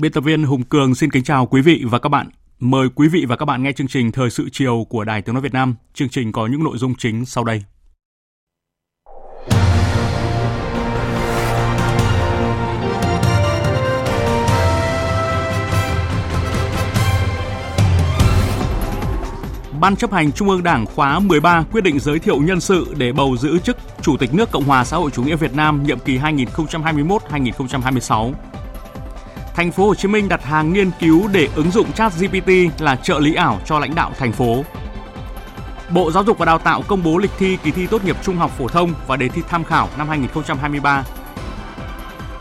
Biên tập viên Hùng Cường xin kính chào quý vị và các bạn. Mời quý vị và các bạn nghe chương trình Thời sự chiều của Đài Tiếng Nói Việt Nam. Chương trình có những nội dung chính sau đây. Ban chấp hành Trung ương Đảng khóa 13 quyết định giới thiệu nhân sự để bầu giữ chức Chủ tịch nước Cộng hòa xã hội chủ nghĩa Việt Nam nhiệm kỳ 2021-2026 thành phố Hồ Chí Minh đặt hàng nghiên cứu để ứng dụng chat GPT là trợ lý ảo cho lãnh đạo thành phố. Bộ Giáo dục và Đào tạo công bố lịch thi kỳ thi tốt nghiệp trung học phổ thông và đề thi tham khảo năm 2023.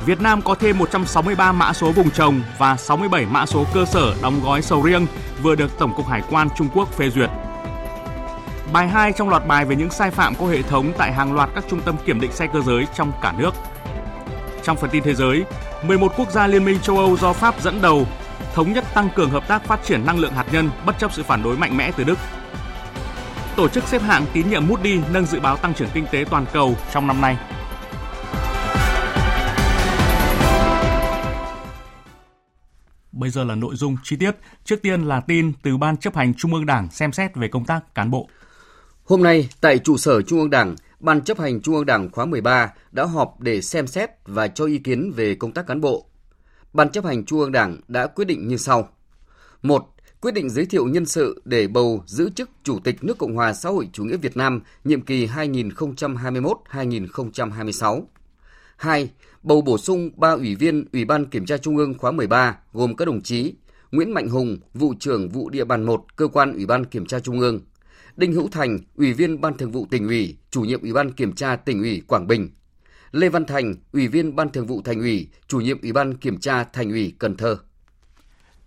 Việt Nam có thêm 163 mã số vùng trồng và 67 mã số cơ sở đóng gói sầu riêng vừa được Tổng cục Hải quan Trung Quốc phê duyệt. Bài 2 trong loạt bài về những sai phạm của hệ thống tại hàng loạt các trung tâm kiểm định xe cơ giới trong cả nước. Trong phần tin thế giới, 11 quốc gia Liên minh châu Âu do Pháp dẫn đầu thống nhất tăng cường hợp tác phát triển năng lượng hạt nhân bất chấp sự phản đối mạnh mẽ từ Đức. Tổ chức xếp hạng tín nhiệm Moody nâng dự báo tăng trưởng kinh tế toàn cầu trong năm nay. Bây giờ là nội dung chi tiết. Trước tiên là tin từ Ban chấp hành Trung ương Đảng xem xét về công tác cán bộ. Hôm nay, tại trụ sở Trung ương Đảng, Ban chấp hành Trung ương Đảng khóa 13 đã họp để xem xét và cho ý kiến về công tác cán bộ. Ban chấp hành Trung ương Đảng đã quyết định như sau. 1. Quyết định giới thiệu nhân sự để bầu giữ chức Chủ tịch nước Cộng hòa xã hội chủ nghĩa Việt Nam nhiệm kỳ 2021-2026. 2. Bầu bổ sung 3 ủy viên Ủy ban Kiểm tra Trung ương khóa 13 gồm các đồng chí Nguyễn Mạnh Hùng, vụ trưởng vụ địa bàn 1, cơ quan Ủy ban Kiểm tra Trung ương, Đinh Hữu Thành, Ủy viên Ban Thường vụ tỉnh ủy, chủ nhiệm Ủy ban Kiểm tra tỉnh ủy Quảng Bình. Lê Văn Thành, Ủy viên Ban Thường vụ Thành ủy, chủ nhiệm Ủy ban Kiểm tra Thành ủy Cần Thơ.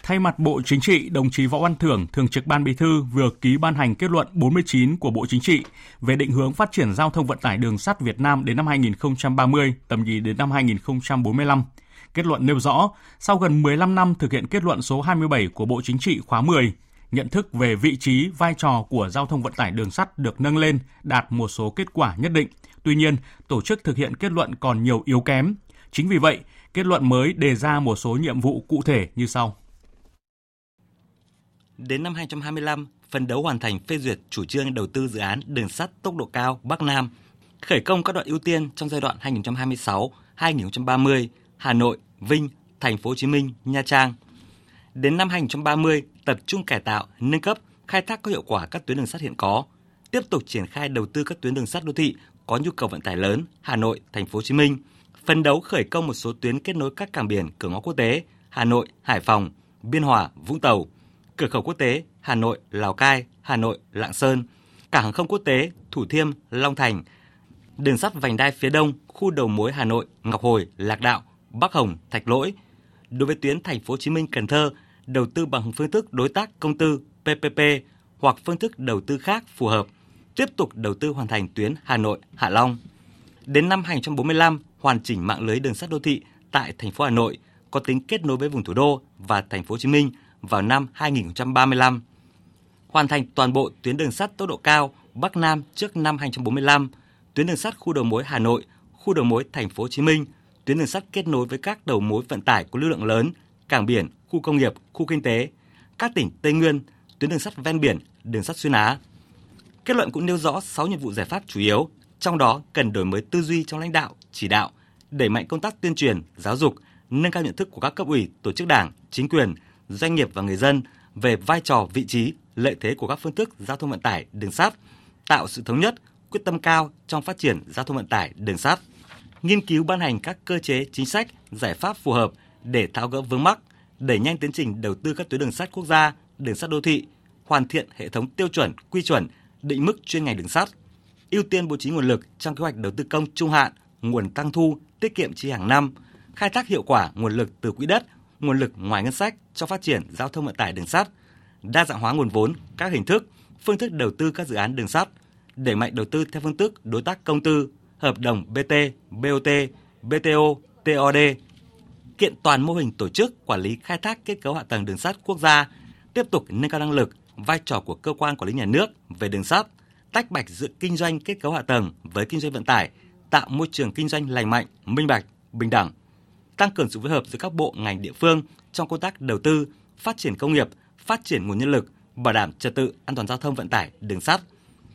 Thay mặt Bộ Chính trị, đồng chí Võ Văn Thưởng, Thường trực Ban Bí thư vừa ký ban hành kết luận 49 của Bộ Chính trị về định hướng phát triển giao thông vận tải đường sắt Việt Nam đến năm 2030, tầm nhìn đến năm 2045. Kết luận nêu rõ, sau gần 15 năm thực hiện kết luận số 27 của Bộ Chính trị khóa 10, nhận thức về vị trí, vai trò của giao thông vận tải đường sắt được nâng lên, đạt một số kết quả nhất định. Tuy nhiên, tổ chức thực hiện kết luận còn nhiều yếu kém. Chính vì vậy, kết luận mới đề ra một số nhiệm vụ cụ thể như sau. Đến năm 2025, phân đấu hoàn thành phê duyệt chủ trương đầu tư dự án đường sắt tốc độ cao Bắc Nam, khởi công các đoạn ưu tiên trong giai đoạn 2026-2030, Hà Nội, Vinh, Thành phố Hồ Chí Minh, Nha Trang. Đến năm 2030, tập trung cải tạo, nâng cấp, khai thác có hiệu quả các tuyến đường sắt hiện có, tiếp tục triển khai đầu tư các tuyến đường sắt đô thị có nhu cầu vận tải lớn Hà Nội, Thành phố Hồ Chí Minh, phấn đấu khởi công một số tuyến kết nối các cảng biển cửa ngõ quốc tế Hà Nội, Hải Phòng, Biên Hòa, Vũng Tàu, cửa khẩu quốc tế Hà Nội, Lào Cai, Hà Nội, Lạng Sơn, cảng hàng không quốc tế Thủ Thiêm, Long Thành, đường sắt vành đai phía đông, khu đầu mối Hà Nội, Ngọc Hồi, Lạc Đạo, Bắc Hồng, Thạch Lỗi. Đối với tuyến Thành phố Hồ Chí Minh, Cần Thơ, đầu tư bằng phương thức đối tác công tư PPP hoặc phương thức đầu tư khác phù hợp, tiếp tục đầu tư hoàn thành tuyến Hà Nội Hạ Long. Đến năm 2045, hoàn chỉnh mạng lưới đường sắt đô thị tại thành phố Hà Nội có tính kết nối với vùng thủ đô và thành phố Hồ Chí Minh vào năm 2035. Hoàn thành toàn bộ tuyến đường sắt tốc độ cao Bắc Nam trước năm 2045, tuyến đường sắt khu đầu mối Hà Nội, khu đầu mối thành phố Hồ Chí Minh, tuyến đường sắt kết nối với các đầu mối vận tải có lưu lượng lớn, cảng biển, khu công nghiệp, khu kinh tế, các tỉnh Tây Nguyên, tuyến đường sắt ven biển, đường sắt xuyên Á. Kết luận cũng nêu rõ 6 nhiệm vụ giải pháp chủ yếu, trong đó cần đổi mới tư duy trong lãnh đạo, chỉ đạo, đẩy mạnh công tác tuyên truyền, giáo dục, nâng cao nhận thức của các cấp ủy, tổ chức đảng, chính quyền, doanh nghiệp và người dân về vai trò, vị trí, lợi thế của các phương thức giao thông vận tải đường sắt, tạo sự thống nhất, quyết tâm cao trong phát triển giao thông vận tải đường sắt. nghiên cứu ban hành các cơ chế chính sách, giải pháp phù hợp để tháo gỡ vướng mắc, đẩy nhanh tiến trình đầu tư các tuyến đường sắt quốc gia, đường sắt đô thị, hoàn thiện hệ thống tiêu chuẩn, quy chuẩn, định mức chuyên ngành đường sắt, ưu tiên bố trí nguồn lực trong kế hoạch đầu tư công trung hạn, nguồn tăng thu, tiết kiệm chi hàng năm, khai thác hiệu quả nguồn lực từ quỹ đất, nguồn lực ngoài ngân sách cho phát triển giao thông vận tải đường sắt, đa dạng hóa nguồn vốn, các hình thức, phương thức đầu tư các dự án đường sắt, đẩy mạnh đầu tư theo phương thức đối tác công tư, hợp đồng BT, BOT, BTO, TOD, kiện toàn mô hình tổ chức quản lý khai thác kết cấu hạ tầng đường sắt quốc gia, tiếp tục nâng cao năng lực, vai trò của cơ quan quản lý nhà nước về đường sắt, tách bạch giữa kinh doanh kết cấu hạ tầng với kinh doanh vận tải, tạo môi trường kinh doanh lành mạnh, minh bạch, bình đẳng, tăng cường sự phối hợp giữa các bộ ngành địa phương trong công tác đầu tư, phát triển công nghiệp, phát triển nguồn nhân lực, bảo đảm trật tự an toàn giao thông vận tải đường sắt.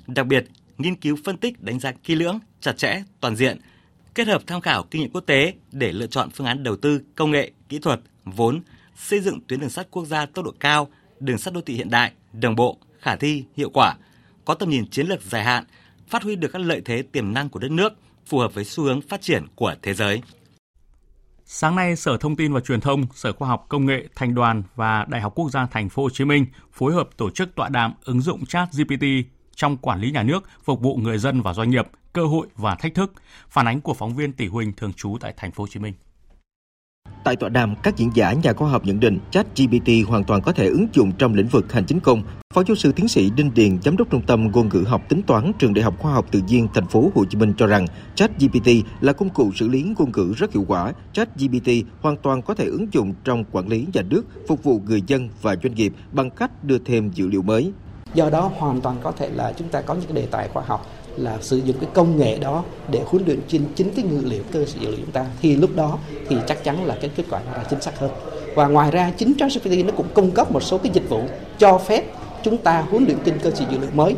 Đặc biệt, nghiên cứu phân tích đánh giá kỹ lưỡng, chặt chẽ, toàn diện, kết hợp tham khảo kinh nghiệm quốc tế để lựa chọn phương án đầu tư công nghệ, kỹ thuật, vốn, xây dựng tuyến đường sắt quốc gia tốc độ cao, đường sắt đô thị hiện đại, đồng bộ, khả thi, hiệu quả, có tầm nhìn chiến lược dài hạn, phát huy được các lợi thế tiềm năng của đất nước, phù hợp với xu hướng phát triển của thế giới. Sáng nay, Sở Thông tin và Truyền thông, Sở Khoa học Công nghệ, Thành đoàn và Đại học Quốc gia Thành phố Hồ Chí Minh phối hợp tổ chức tọa đàm ứng dụng Chat GPT trong quản lý nhà nước, phục vụ người dân và doanh nghiệp, cơ hội và thách thức. Phản ánh của phóng viên Tỷ Huỳnh thường trú tại Thành phố Hồ Chí Minh. Tại tọa đàm, các diễn giả nhà khoa học nhận định ChatGPT hoàn toàn có thể ứng dụng trong lĩnh vực hành chính công. Phó giáo sư tiến sĩ Đinh Điền, giám đốc trung tâm ngôn ngữ học tính toán trường Đại học Khoa học Tự nhiên Thành phố Hồ Chí Minh cho rằng ChatGPT là công cụ xử lý ngôn ngữ rất hiệu quả. ChatGPT hoàn toàn có thể ứng dụng trong quản lý nhà nước, phục vụ người dân và doanh nghiệp bằng cách đưa thêm dữ liệu mới. Do đó hoàn toàn có thể là chúng ta có những cái đề tài khoa học là sử dụng cái công nghệ đó để huấn luyện chính chính cái dữ liệu, cơ sở dữ liệu chúng ta. Thì lúc đó thì chắc chắn là cái kết quả nó là chính xác hơn. Và ngoài ra, chính ChatGPT nó cũng cung cấp một số cái dịch vụ cho phép chúng ta huấn luyện trên cơ sở dữ liệu mới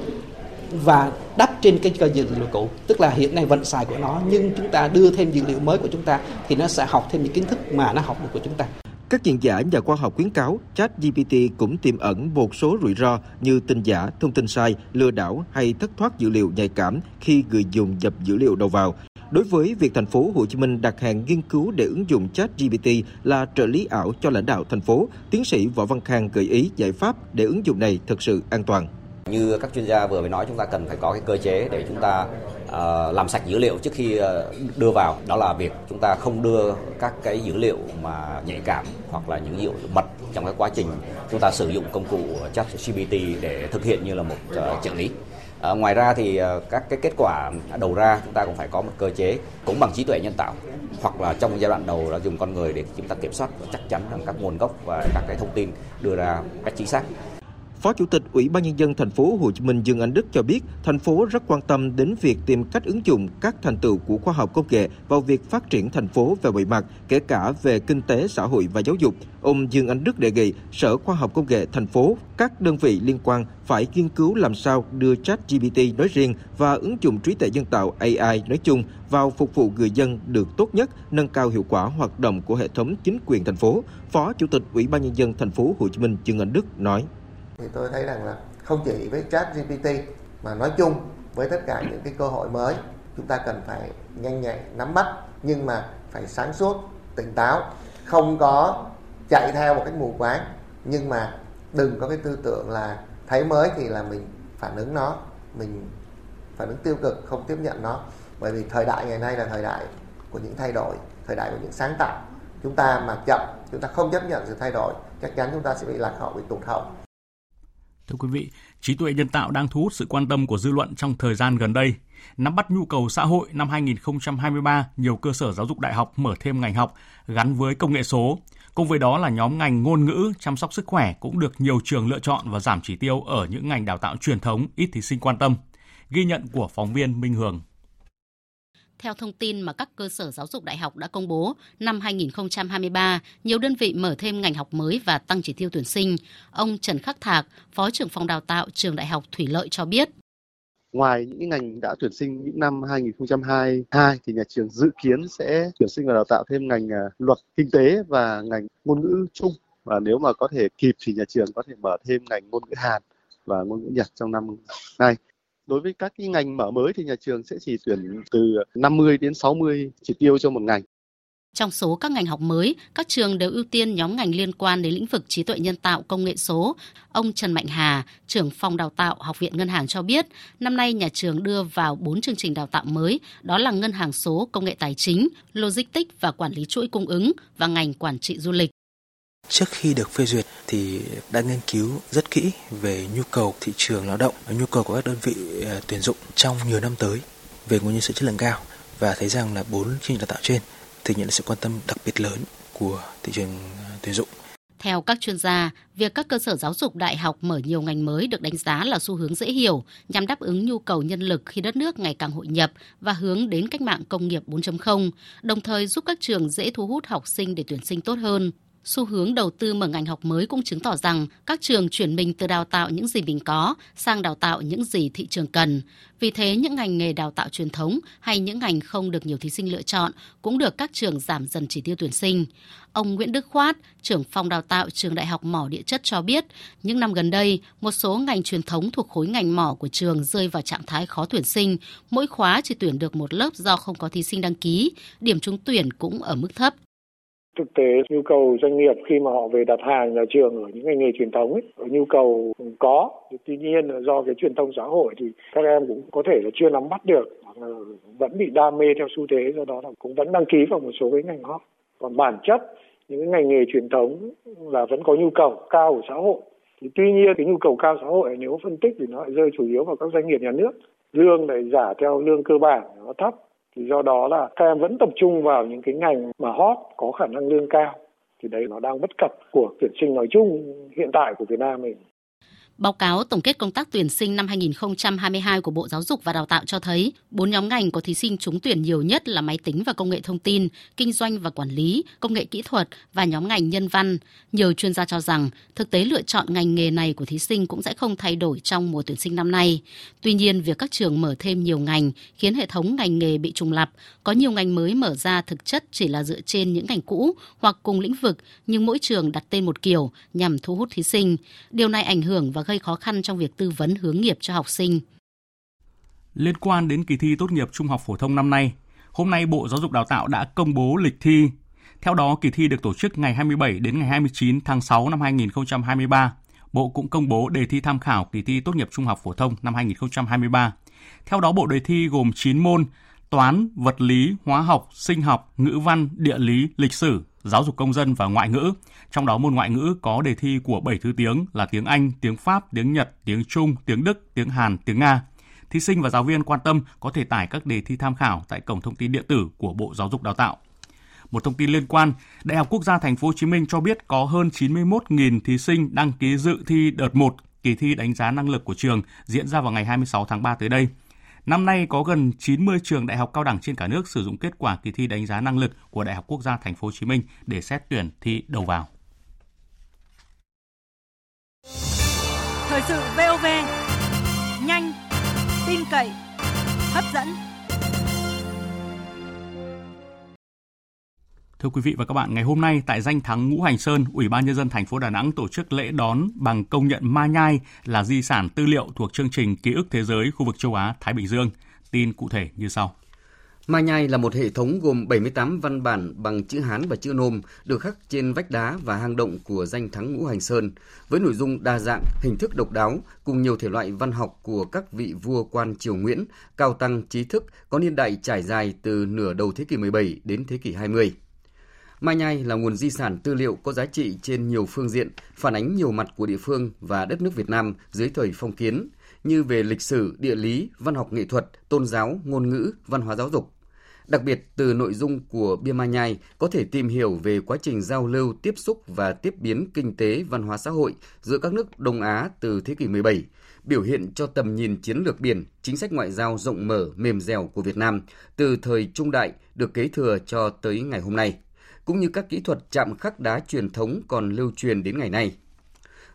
và đắp trên cái cơ dữ liệu cũ. Tức là hiện nay vận xài của nó, nhưng chúng ta đưa thêm dữ liệu mới của chúng ta thì nó sẽ học thêm những kiến thức mà nó học được của chúng ta các chuyên giả nhà khoa học khuyến cáo ChatGPT cũng tiềm ẩn một số rủi ro như tin giả, thông tin sai, lừa đảo hay thất thoát dữ liệu nhạy cảm khi người dùng nhập dữ liệu đầu vào. Đối với việc thành phố Hồ Chí Minh đặt hàng nghiên cứu để ứng dụng ChatGPT là trợ lý ảo cho lãnh đạo thành phố, tiến sĩ Võ Văn Khang gợi ý giải pháp để ứng dụng này thực sự an toàn. Như các chuyên gia vừa mới nói chúng ta cần phải có cái cơ chế để chúng ta uh, làm sạch dữ liệu trước khi uh, đưa vào. Đó là việc chúng ta không đưa các cái dữ liệu mà nhạy cảm hoặc là những dữ liệu mật trong cái quá trình chúng ta sử dụng công cụ chat GPT để thực hiện như là một uh, trợ lý. À, ngoài ra thì uh, các cái kết quả đầu ra chúng ta cũng phải có một cơ chế cũng bằng trí tuệ nhân tạo hoặc là trong giai đoạn đầu là dùng con người để chúng ta kiểm soát và chắc chắn rằng các nguồn gốc và các cái thông tin đưa ra cách chính xác. Phó Chủ tịch Ủy ban nhân dân thành phố Hồ Chí Minh Dương Anh Đức cho biết, thành phố rất quan tâm đến việc tìm cách ứng dụng các thành tựu của khoa học công nghệ vào việc phát triển thành phố về mọi mặt, kể cả về kinh tế, xã hội và giáo dục. Ông Dương Anh Đức đề nghị Sở Khoa học Công nghệ thành phố, các đơn vị liên quan phải nghiên cứu làm sao đưa chat GPT nói riêng và ứng dụng trí tuệ nhân tạo AI nói chung vào phục vụ người dân được tốt nhất, nâng cao hiệu quả hoạt động của hệ thống chính quyền thành phố. Phó Chủ tịch Ủy ban nhân dân thành phố Hồ Chí Minh Dương Anh Đức nói: thì tôi thấy rằng là không chỉ với chat GPT mà nói chung với tất cả những cái cơ hội mới, chúng ta cần phải nhanh nhạy nắm bắt, nhưng mà phải sáng suốt, tỉnh táo, không có chạy theo một cách mù quáng. Nhưng mà đừng có cái tư tưởng là thấy mới thì là mình phản ứng nó, mình phản ứng tiêu cực, không tiếp nhận nó. Bởi vì thời đại ngày nay là thời đại của những thay đổi, thời đại của những sáng tạo. Chúng ta mà chậm, chúng ta không chấp nhận sự thay đổi, chắc chắn chúng ta sẽ bị lạc hậu, bị tụt hậu. Thưa quý vị, trí tuệ nhân tạo đang thu hút sự quan tâm của dư luận trong thời gian gần đây. Nắm bắt nhu cầu xã hội năm 2023, nhiều cơ sở giáo dục đại học mở thêm ngành học gắn với công nghệ số. Cùng với đó là nhóm ngành ngôn ngữ, chăm sóc sức khỏe cũng được nhiều trường lựa chọn và giảm chỉ tiêu ở những ngành đào tạo truyền thống ít thí sinh quan tâm. Ghi nhận của phóng viên Minh Hường. Theo thông tin mà các cơ sở giáo dục đại học đã công bố, năm 2023, nhiều đơn vị mở thêm ngành học mới và tăng chỉ tiêu tuyển sinh. Ông Trần Khắc Thạc, Phó trưởng phòng đào tạo trường Đại học Thủy Lợi cho biết. Ngoài những ngành đã tuyển sinh những năm 2022 thì nhà trường dự kiến sẽ tuyển sinh và đào tạo thêm ngành à, luật kinh tế và ngành ngôn ngữ chung và nếu mà có thể kịp thì nhà trường có thể mở thêm ngành ngôn ngữ Hàn và ngôn ngữ Nhật trong năm nay Đối với các cái ngành mở mới thì nhà trường sẽ chỉ tuyển từ 50 đến 60 chỉ tiêu cho một ngành. Trong số các ngành học mới, các trường đều ưu tiên nhóm ngành liên quan đến lĩnh vực trí tuệ nhân tạo công nghệ số. Ông Trần Mạnh Hà, trưởng phòng đào tạo Học viện Ngân hàng cho biết, năm nay nhà trường đưa vào 4 chương trình đào tạo mới, đó là ngân hàng số, công nghệ tài chính, logistics và quản lý chuỗi cung ứng và ngành quản trị du lịch. Trước khi được phê duyệt thì đã nghiên cứu rất kỹ về nhu cầu thị trường lao động và nhu cầu của các đơn vị ờ, tuyển dụng trong nhiều năm tới về nguồn nhân sự chất lượng cao và thấy rằng là bốn chương trình đào tạo trên thì nhận được sự quan tâm đặc biệt lớn của thị trường ờ, tuyển dụng. Theo các chuyên gia, việc các cơ sở giáo dục đại học mở nhiều ngành mới được đánh giá là xu hướng dễ hiểu nhằm đáp ứng nhu cầu nhân lực khi đất nước ngày càng hội nhập và hướng đến cách mạng công nghiệp 4.0, đồng thời giúp các trường dễ thu hút học sinh để tuyển sinh tốt hơn. Xu hướng đầu tư mở ngành học mới cũng chứng tỏ rằng các trường chuyển mình từ đào tạo những gì mình có sang đào tạo những gì thị trường cần. Vì thế, những ngành nghề đào tạo truyền thống hay những ngành không được nhiều thí sinh lựa chọn cũng được các trường giảm dần chỉ tiêu tuyển sinh. Ông Nguyễn Đức Khoát, trưởng phòng đào tạo trường Đại học Mỏ Địa chất cho biết, những năm gần đây, một số ngành truyền thống thuộc khối ngành mỏ của trường rơi vào trạng thái khó tuyển sinh. Mỗi khóa chỉ tuyển được một lớp do không có thí sinh đăng ký, điểm trúng tuyển cũng ở mức thấp thực tế nhu cầu doanh nghiệp khi mà họ về đặt hàng nhà trường ở những ngành nghề truyền thống ấy, nhu cầu có tuy nhiên do cái truyền thông xã hội thì các em cũng có thể là chưa nắm bắt được hoặc là vẫn bị đam mê theo xu thế do đó là cũng vẫn đăng ký vào một số cái ngành hot. Còn bản chất những cái ngành nghề truyền thống là vẫn có nhu cầu cao của xã hội. Thì tuy nhiên cái nhu cầu cao xã hội nếu phân tích thì nó lại rơi chủ yếu vào các doanh nghiệp nhà nước. Lương lại giả theo lương cơ bản nó thấp thì do đó là các em vẫn tập trung vào những cái ngành mà hot, có khả năng lương cao thì đấy nó đang bất cập của tuyển sinh nói chung hiện tại của Việt Nam mình. Báo cáo tổng kết công tác tuyển sinh năm 2022 của Bộ Giáo dục và Đào tạo cho thấy, bốn nhóm ngành có thí sinh trúng tuyển nhiều nhất là máy tính và công nghệ thông tin, kinh doanh và quản lý, công nghệ kỹ thuật và nhóm ngành nhân văn. Nhiều chuyên gia cho rằng, thực tế lựa chọn ngành nghề này của thí sinh cũng sẽ không thay đổi trong mùa tuyển sinh năm nay. Tuy nhiên, việc các trường mở thêm nhiều ngành khiến hệ thống ngành nghề bị trùng lặp, có nhiều ngành mới mở ra thực chất chỉ là dựa trên những ngành cũ hoặc cùng lĩnh vực, nhưng mỗi trường đặt tên một kiểu nhằm thu hút thí sinh. Điều này ảnh hưởng và gây khó khăn trong việc tư vấn hướng nghiệp cho học sinh. Liên quan đến kỳ thi tốt nghiệp trung học phổ thông năm nay, hôm nay Bộ Giáo dục Đào tạo đã công bố lịch thi. Theo đó, kỳ thi được tổ chức ngày 27 đến ngày 29 tháng 6 năm 2023. Bộ cũng công bố đề thi tham khảo kỳ thi tốt nghiệp trung học phổ thông năm 2023. Theo đó, bộ đề thi gồm 9 môn: toán, vật lý, hóa học, sinh học, ngữ văn, địa lý, lịch sử, giáo dục công dân và ngoại ngữ. Trong đó môn ngoại ngữ có đề thi của 7 thứ tiếng là tiếng Anh, tiếng Pháp, tiếng Nhật, tiếng Trung, tiếng Đức, tiếng Hàn, tiếng Nga. Thí sinh và giáo viên quan tâm có thể tải các đề thi tham khảo tại cổng thông tin điện tử của Bộ Giáo dục Đào tạo. Một thông tin liên quan, Đại học Quốc gia Thành phố Hồ Chí Minh cho biết có hơn 91.000 thí sinh đăng ký dự thi đợt 1 kỳ thi đánh giá năng lực của trường diễn ra vào ngày 26 tháng 3 tới đây. Năm nay có gần 90 trường đại học cao đẳng trên cả nước sử dụng kết quả kỳ thi đánh giá năng lực của Đại học Quốc gia Thành phố Hồ Chí Minh để xét tuyển thi đầu vào. Thời sự VOV nhanh, tin cậy, hấp dẫn. Thưa quý vị và các bạn, ngày hôm nay tại danh thắng Ngũ Hành Sơn, Ủy ban nhân dân thành phố Đà Nẵng tổ chức lễ đón bằng công nhận Ma Nhai là di sản tư liệu thuộc chương trình Ký ức thế giới khu vực châu Á Thái Bình Dương. Tin cụ thể như sau. Ma Nhai là một hệ thống gồm 78 văn bản bằng chữ Hán và chữ Nôm được khắc trên vách đá và hang động của danh thắng Ngũ Hành Sơn, với nội dung đa dạng, hình thức độc đáo cùng nhiều thể loại văn học của các vị vua quan triều Nguyễn, cao tăng trí thức có niên đại trải dài từ nửa đầu thế kỷ 17 đến thế kỷ 20. Mai Nhai là nguồn di sản tư liệu có giá trị trên nhiều phương diện, phản ánh nhiều mặt của địa phương và đất nước Việt Nam dưới thời phong kiến, như về lịch sử, địa lý, văn học nghệ thuật, tôn giáo, ngôn ngữ, văn hóa giáo dục. Đặc biệt, từ nội dung của Bia Mai Nhai có thể tìm hiểu về quá trình giao lưu, tiếp xúc và tiếp biến kinh tế, văn hóa xã hội giữa các nước Đông Á từ thế kỷ 17, biểu hiện cho tầm nhìn chiến lược biển, chính sách ngoại giao rộng mở, mềm dẻo của Việt Nam từ thời trung đại được kế thừa cho tới ngày hôm nay cũng như các kỹ thuật chạm khắc đá truyền thống còn lưu truyền đến ngày nay.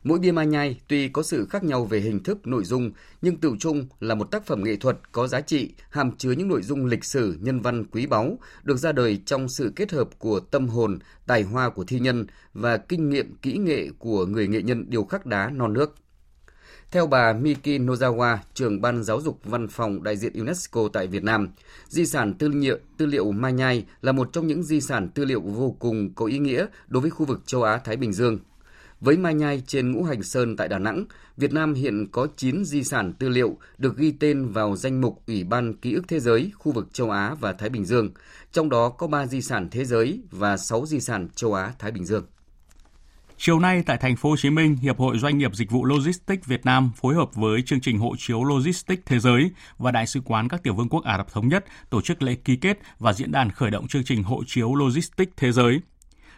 Mỗi bia mai nhai tuy có sự khác nhau về hình thức, nội dung, nhưng tự chung là một tác phẩm nghệ thuật có giá trị, hàm chứa những nội dung lịch sử, nhân văn quý báu, được ra đời trong sự kết hợp của tâm hồn, tài hoa của thi nhân và kinh nghiệm kỹ nghệ của người nghệ nhân điêu khắc đá non nước. Theo bà Miki Nozawa, trưởng ban giáo dục văn phòng đại diện UNESCO tại Việt Nam, di sản tư liệu, tư liệu Mai Nhai là một trong những di sản tư liệu vô cùng có ý nghĩa đối với khu vực châu Á-Thái Bình Dương. Với Mai Nhai trên Ngũ Hành Sơn tại Đà Nẵng, Việt Nam hiện có 9 di sản tư liệu được ghi tên vào danh mục Ủy ban Ký ức Thế giới khu vực châu Á và Thái Bình Dương, trong đó có 3 di sản thế giới và 6 di sản châu Á-Thái Bình Dương. Chiều nay tại thành phố Hồ Chí Minh, Hiệp hội Doanh nghiệp Dịch vụ Logistics Việt Nam phối hợp với chương trình hộ chiếu Logistics Thế giới và Đại sứ quán các tiểu vương quốc Ả Rập thống nhất tổ chức lễ ký kết và diễn đàn khởi động chương trình hộ chiếu Logistics Thế giới.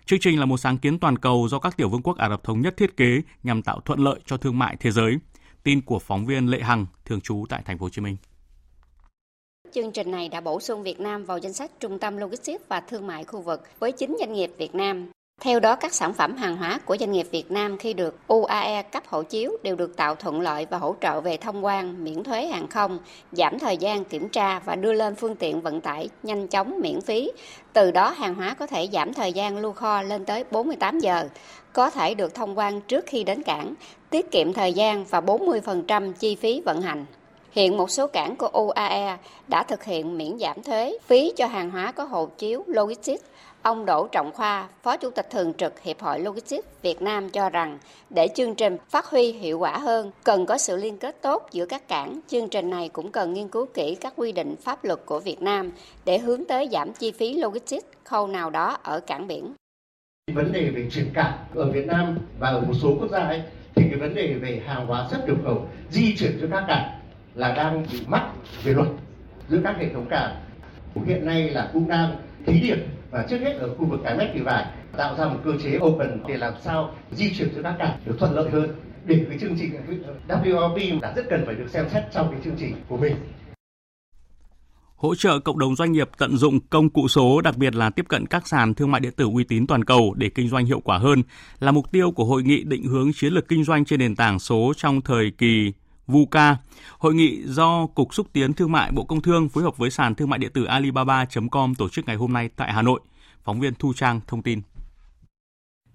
Chương trình là một sáng kiến toàn cầu do các tiểu vương quốc Ả Rập thống nhất thiết kế nhằm tạo thuận lợi cho thương mại thế giới. Tin của phóng viên Lệ Hằng thường trú tại thành phố Hồ Chí Minh. Chương trình này đã bổ sung Việt Nam vào danh sách trung tâm logistics và thương mại khu vực với 9 doanh nghiệp Việt Nam. Theo đó, các sản phẩm hàng hóa của doanh nghiệp Việt Nam khi được UAE cấp hộ chiếu đều được tạo thuận lợi và hỗ trợ về thông quan, miễn thuế hàng không, giảm thời gian kiểm tra và đưa lên phương tiện vận tải nhanh chóng miễn phí. Từ đó, hàng hóa có thể giảm thời gian lưu kho lên tới 48 giờ, có thể được thông quan trước khi đến cảng, tiết kiệm thời gian và 40% chi phí vận hành. Hiện một số cảng của UAE đã thực hiện miễn giảm thuế phí cho hàng hóa có hộ chiếu logistics Ông Đỗ Trọng Khoa, Phó Chủ tịch Thường trực Hiệp hội Logistics Việt Nam cho rằng để chương trình phát huy hiệu quả hơn, cần có sự liên kết tốt giữa các cảng. Chương trình này cũng cần nghiên cứu kỹ các quy định pháp luật của Việt Nam để hướng tới giảm chi phí logistics khâu nào đó ở cảng biển. Vấn đề về chuyển cảng ở Việt Nam và ở một số quốc gia ấy, thì cái vấn đề về hàng hóa xuất nhập khẩu di chuyển cho các cảng là đang bị mắc về luật giữa các hệ thống cảng. Hiện nay là cũng đang thí điểm và trước hết ở khu vực cái mép thị vải tạo ra một cơ chế open để làm sao di chuyển cho các cảng được thuận lợi hơn. Để cái chương trình WLP đã rất cần phải được xem xét trong cái chương trình của mình. Hỗ trợ cộng đồng doanh nghiệp tận dụng công cụ số, đặc biệt là tiếp cận các sàn thương mại điện tử uy tín toàn cầu để kinh doanh hiệu quả hơn là mục tiêu của hội nghị định hướng chiến lược kinh doanh trên nền tảng số trong thời kỳ VUCA. Hội nghị do Cục Xúc tiến Thương mại Bộ Công Thương phối hợp với sàn thương mại điện tử Alibaba.com tổ chức ngày hôm nay tại Hà Nội. Phóng viên Thu Trang thông tin.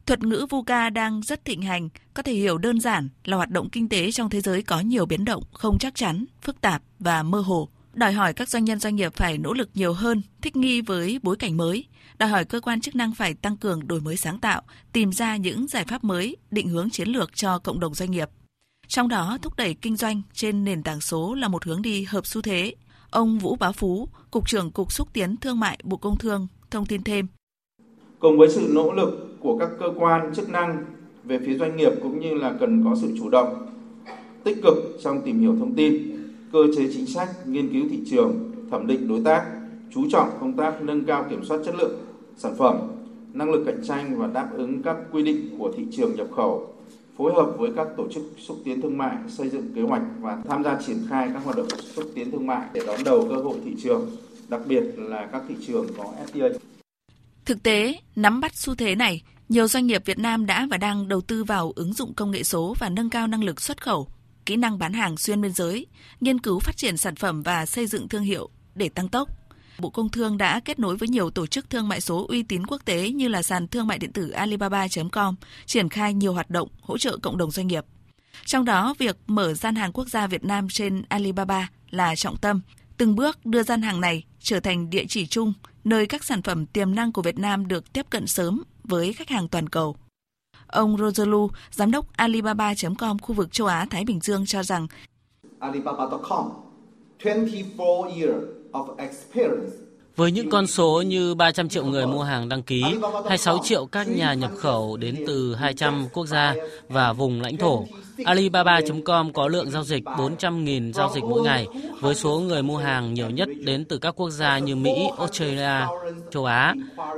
Thuật ngữ VUCA đang rất thịnh hành, có thể hiểu đơn giản là hoạt động kinh tế trong thế giới có nhiều biến động, không chắc chắn, phức tạp và mơ hồ. Đòi hỏi các doanh nhân doanh nghiệp phải nỗ lực nhiều hơn, thích nghi với bối cảnh mới. Đòi hỏi cơ quan chức năng phải tăng cường đổi mới sáng tạo, tìm ra những giải pháp mới, định hướng chiến lược cho cộng đồng doanh nghiệp. Trong đó, thúc đẩy kinh doanh trên nền tảng số là một hướng đi hợp xu thế. Ông Vũ Bá Phú, Cục trưởng Cục Xúc tiến Thương mại Bộ Công Thương, thông tin thêm. Cùng với sự nỗ lực của các cơ quan chức năng về phía doanh nghiệp cũng như là cần có sự chủ động, tích cực trong tìm hiểu thông tin, cơ chế chính sách, nghiên cứu thị trường, thẩm định đối tác, chú trọng công tác nâng cao kiểm soát chất lượng sản phẩm, năng lực cạnh tranh và đáp ứng các quy định của thị trường nhập khẩu phối hợp với các tổ chức xúc tiến thương mại xây dựng kế hoạch và tham gia triển khai các hoạt động xúc tiến thương mại để đón đầu cơ hội thị trường, đặc biệt là các thị trường có FTA. Thực tế, nắm bắt xu thế này, nhiều doanh nghiệp Việt Nam đã và đang đầu tư vào ứng dụng công nghệ số và nâng cao năng lực xuất khẩu, kỹ năng bán hàng xuyên biên giới, nghiên cứu phát triển sản phẩm và xây dựng thương hiệu để tăng tốc. Bộ Công Thương đã kết nối với nhiều tổ chức thương mại số uy tín quốc tế như là sàn thương mại điện tử Alibaba.com, triển khai nhiều hoạt động hỗ trợ cộng đồng doanh nghiệp. Trong đó, việc mở gian hàng quốc gia Việt Nam trên Alibaba là trọng tâm, từng bước đưa gian hàng này trở thành địa chỉ chung, nơi các sản phẩm tiềm năng của Việt Nam được tiếp cận sớm với khách hàng toàn cầu. Ông Rosalu, giám đốc Alibaba.com khu vực châu Á Thái Bình Dương cho rằng Alibaba.com 24 of experience. Với những con số như 300 triệu người mua hàng đăng ký, 26 triệu các nhà nhập khẩu đến từ 200 quốc gia và vùng lãnh thổ, Alibaba.com có lượng giao dịch 400.000 giao dịch mỗi ngày, với số người mua hàng nhiều nhất đến từ các quốc gia như Mỹ, Australia, châu Á.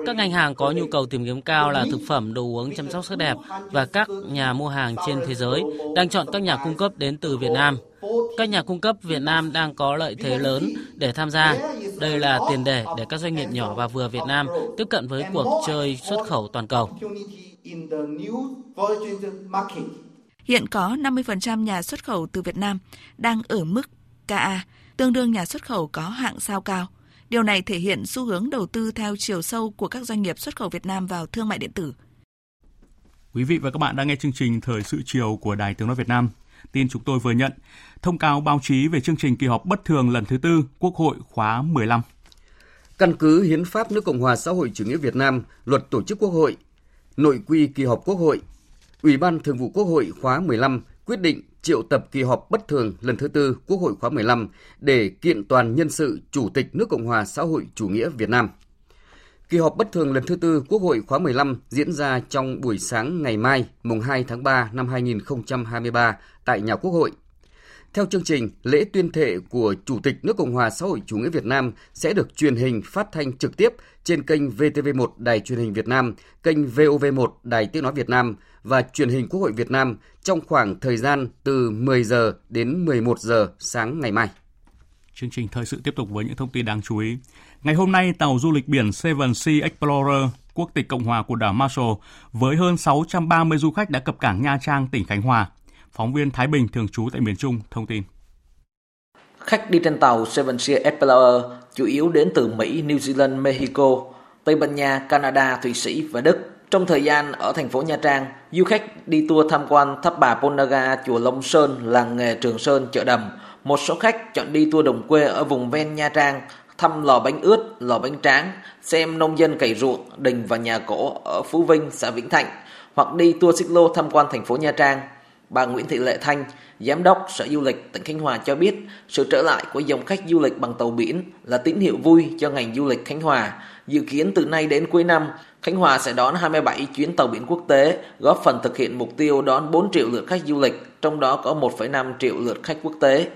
Các ngành hàng có nhu cầu tìm kiếm cao là thực phẩm, đồ uống, chăm sóc sắc đẹp và các nhà mua hàng trên thế giới đang chọn các nhà cung cấp đến từ Việt Nam. Các nhà cung cấp Việt Nam đang có lợi thế lớn để tham gia. Đây là tiền đề để các doanh nghiệp nhỏ và vừa Việt Nam tiếp cận với cuộc chơi xuất khẩu toàn cầu. Hiện có 50% nhà xuất khẩu từ Việt Nam đang ở mức KA, tương đương nhà xuất khẩu có hạng sao cao. Điều này thể hiện xu hướng đầu tư theo chiều sâu của các doanh nghiệp xuất khẩu Việt Nam vào thương mại điện tử. Quý vị và các bạn đang nghe chương trình Thời sự chiều của Đài Tiếng Nói Việt Nam. Tin chúng tôi vừa nhận. Thông cáo báo chí về chương trình kỳ họp bất thường lần thứ tư Quốc hội khóa 15. Căn cứ Hiến pháp nước Cộng hòa xã hội chủ nghĩa Việt Nam, Luật tổ chức Quốc hội, nội quy kỳ họp Quốc hội, Ủy ban Thường vụ Quốc hội khóa 15 quyết định triệu tập kỳ họp bất thường lần thứ tư Quốc hội khóa 15 để kiện toàn nhân sự Chủ tịch nước Cộng hòa xã hội chủ nghĩa Việt Nam. Kỳ họp bất thường lần thứ tư Quốc hội khóa 15 diễn ra trong buổi sáng ngày mai, mùng 2 tháng 3 năm 2023 tại nhà Quốc hội. Theo chương trình, lễ tuyên thệ của Chủ tịch nước Cộng hòa xã hội chủ nghĩa Việt Nam sẽ được truyền hình phát thanh trực tiếp trên kênh VTV1 Đài truyền hình Việt Nam, kênh VOV1 Đài tiếng nói Việt Nam và truyền hình Quốc hội Việt Nam trong khoảng thời gian từ 10 giờ đến 11 giờ sáng ngày mai. Chương trình thời sự tiếp tục với những thông tin đáng chú ý. Ngày hôm nay, tàu du lịch biển Seven Sea Explorer quốc tịch Cộng hòa của đảo Marshall với hơn 630 du khách đã cập cảng Nha Trang, tỉnh Khánh Hòa. Phóng viên Thái Bình thường trú tại miền Trung thông tin. Khách đi trên tàu Seven Sea Explorer chủ yếu đến từ Mỹ, New Zealand, Mexico, Tây Ban Nha, Canada, Thụy Sĩ và Đức. Trong thời gian ở thành phố Nha Trang, du khách đi tour tham quan tháp bà Ponaga, chùa Long Sơn, làng nghề Trường Sơn, chợ đầm. Một số khách chọn đi tour đồng quê ở vùng ven Nha Trang, thăm lò bánh ướt, lò bánh tráng, xem nông dân cày ruộng, đình và nhà cổ ở Phú Vinh, xã Vĩnh Thạnh, hoặc đi tour xích lô tham quan thành phố Nha Trang. Bà Nguyễn Thị Lệ Thanh, Giám đốc Sở Du lịch tỉnh Khánh Hòa cho biết sự trở lại của dòng khách du lịch bằng tàu biển là tín hiệu vui cho ngành du lịch Khánh Hòa. Dự kiến từ nay đến cuối năm, Khánh Hòa sẽ đón 27 chuyến tàu biển quốc tế, góp phần thực hiện mục tiêu đón 4 triệu lượt khách du lịch, trong đó có 1,5 triệu lượt khách quốc tế.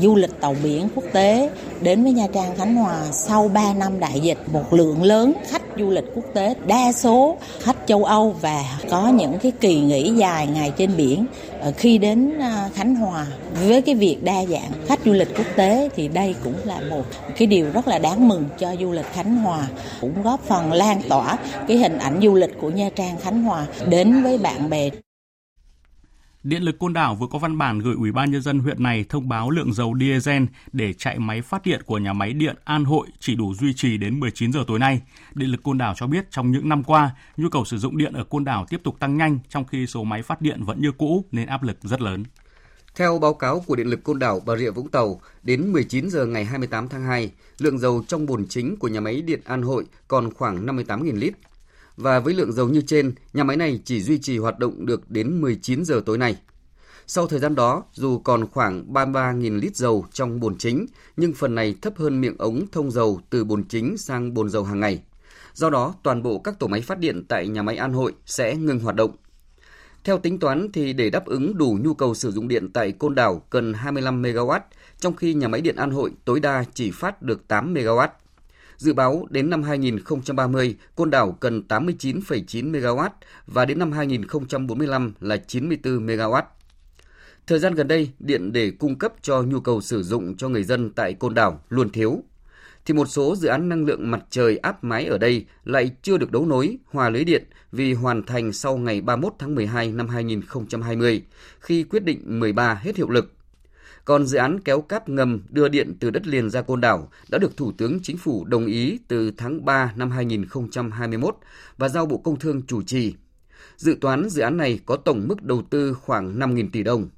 Du lịch tàu biển quốc tế đến với Nha Trang Khánh Hòa sau 3 năm đại dịch, một lượng lớn khách du lịch quốc tế, đa số khách châu Âu và có những cái kỳ nghỉ dài ngày trên biển ờ, khi đến à, Khánh Hòa. Với cái việc đa dạng khách du lịch quốc tế thì đây cũng là một cái điều rất là đáng mừng cho du lịch Khánh Hòa, cũng góp phần lan tỏa cái hình ảnh du lịch của Nha Trang Khánh Hòa đến với bạn bè Điện lực Côn Đảo vừa có văn bản gửi Ủy ban nhân dân huyện này thông báo lượng dầu diesel để chạy máy phát điện của nhà máy điện An Hội chỉ đủ duy trì đến 19 giờ tối nay. Điện lực Côn Đảo cho biết trong những năm qua, nhu cầu sử dụng điện ở Côn Đảo tiếp tục tăng nhanh trong khi số máy phát điện vẫn như cũ nên áp lực rất lớn. Theo báo cáo của Điện lực Côn Đảo Bà Rịa Vũng Tàu, đến 19 giờ ngày 28 tháng 2, lượng dầu trong bồn chính của nhà máy điện An Hội còn khoảng 58.000 lít, và với lượng dầu như trên, nhà máy này chỉ duy trì hoạt động được đến 19 giờ tối nay. Sau thời gian đó, dù còn khoảng 33.000 lít dầu trong bồn chính, nhưng phần này thấp hơn miệng ống thông dầu từ bồn chính sang bồn dầu hàng ngày. Do đó, toàn bộ các tổ máy phát điện tại nhà máy An Hội sẽ ngừng hoạt động. Theo tính toán thì để đáp ứng đủ nhu cầu sử dụng điện tại Côn Đảo cần 25 MW, trong khi nhà máy điện An Hội tối đa chỉ phát được 8 MW. Dự báo đến năm 2030, Côn Đảo cần 89,9 MW và đến năm 2045 là 94 MW. Thời gian gần đây, điện để cung cấp cho nhu cầu sử dụng cho người dân tại Côn Đảo luôn thiếu. Thì một số dự án năng lượng mặt trời áp mái ở đây lại chưa được đấu nối, hòa lưới điện vì hoàn thành sau ngày 31 tháng 12 năm 2020, khi quyết định 13 hết hiệu lực còn dự án kéo cáp ngầm đưa điện từ đất liền ra côn đảo đã được Thủ tướng Chính phủ đồng ý từ tháng 3 năm 2021 và giao Bộ Công Thương chủ trì. Dự toán dự án này có tổng mức đầu tư khoảng 5.000 tỷ đồng.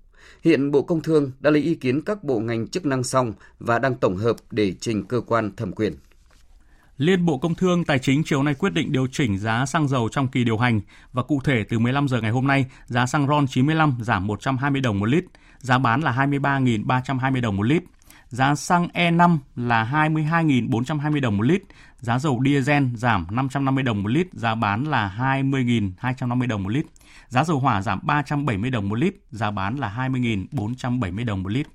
Hiện Bộ Công Thương đã lấy ý kiến các bộ ngành chức năng xong và đang tổng hợp để trình cơ quan thẩm quyền. Liên Bộ Công Thương Tài chính chiều nay quyết định điều chỉnh giá xăng dầu trong kỳ điều hành và cụ thể từ 15 giờ ngày hôm nay, giá xăng RON 95 giảm 120 đồng một lít, giá bán là 23.320 đồng một lít. Giá xăng E5 là 22.420 đồng một lít, giá dầu diesel giảm 550 đồng một lít, giá bán là 20.250 đồng một lít. Giá dầu hỏa giảm 370 đồng một lít, giá bán là 20.470 đồng một lít.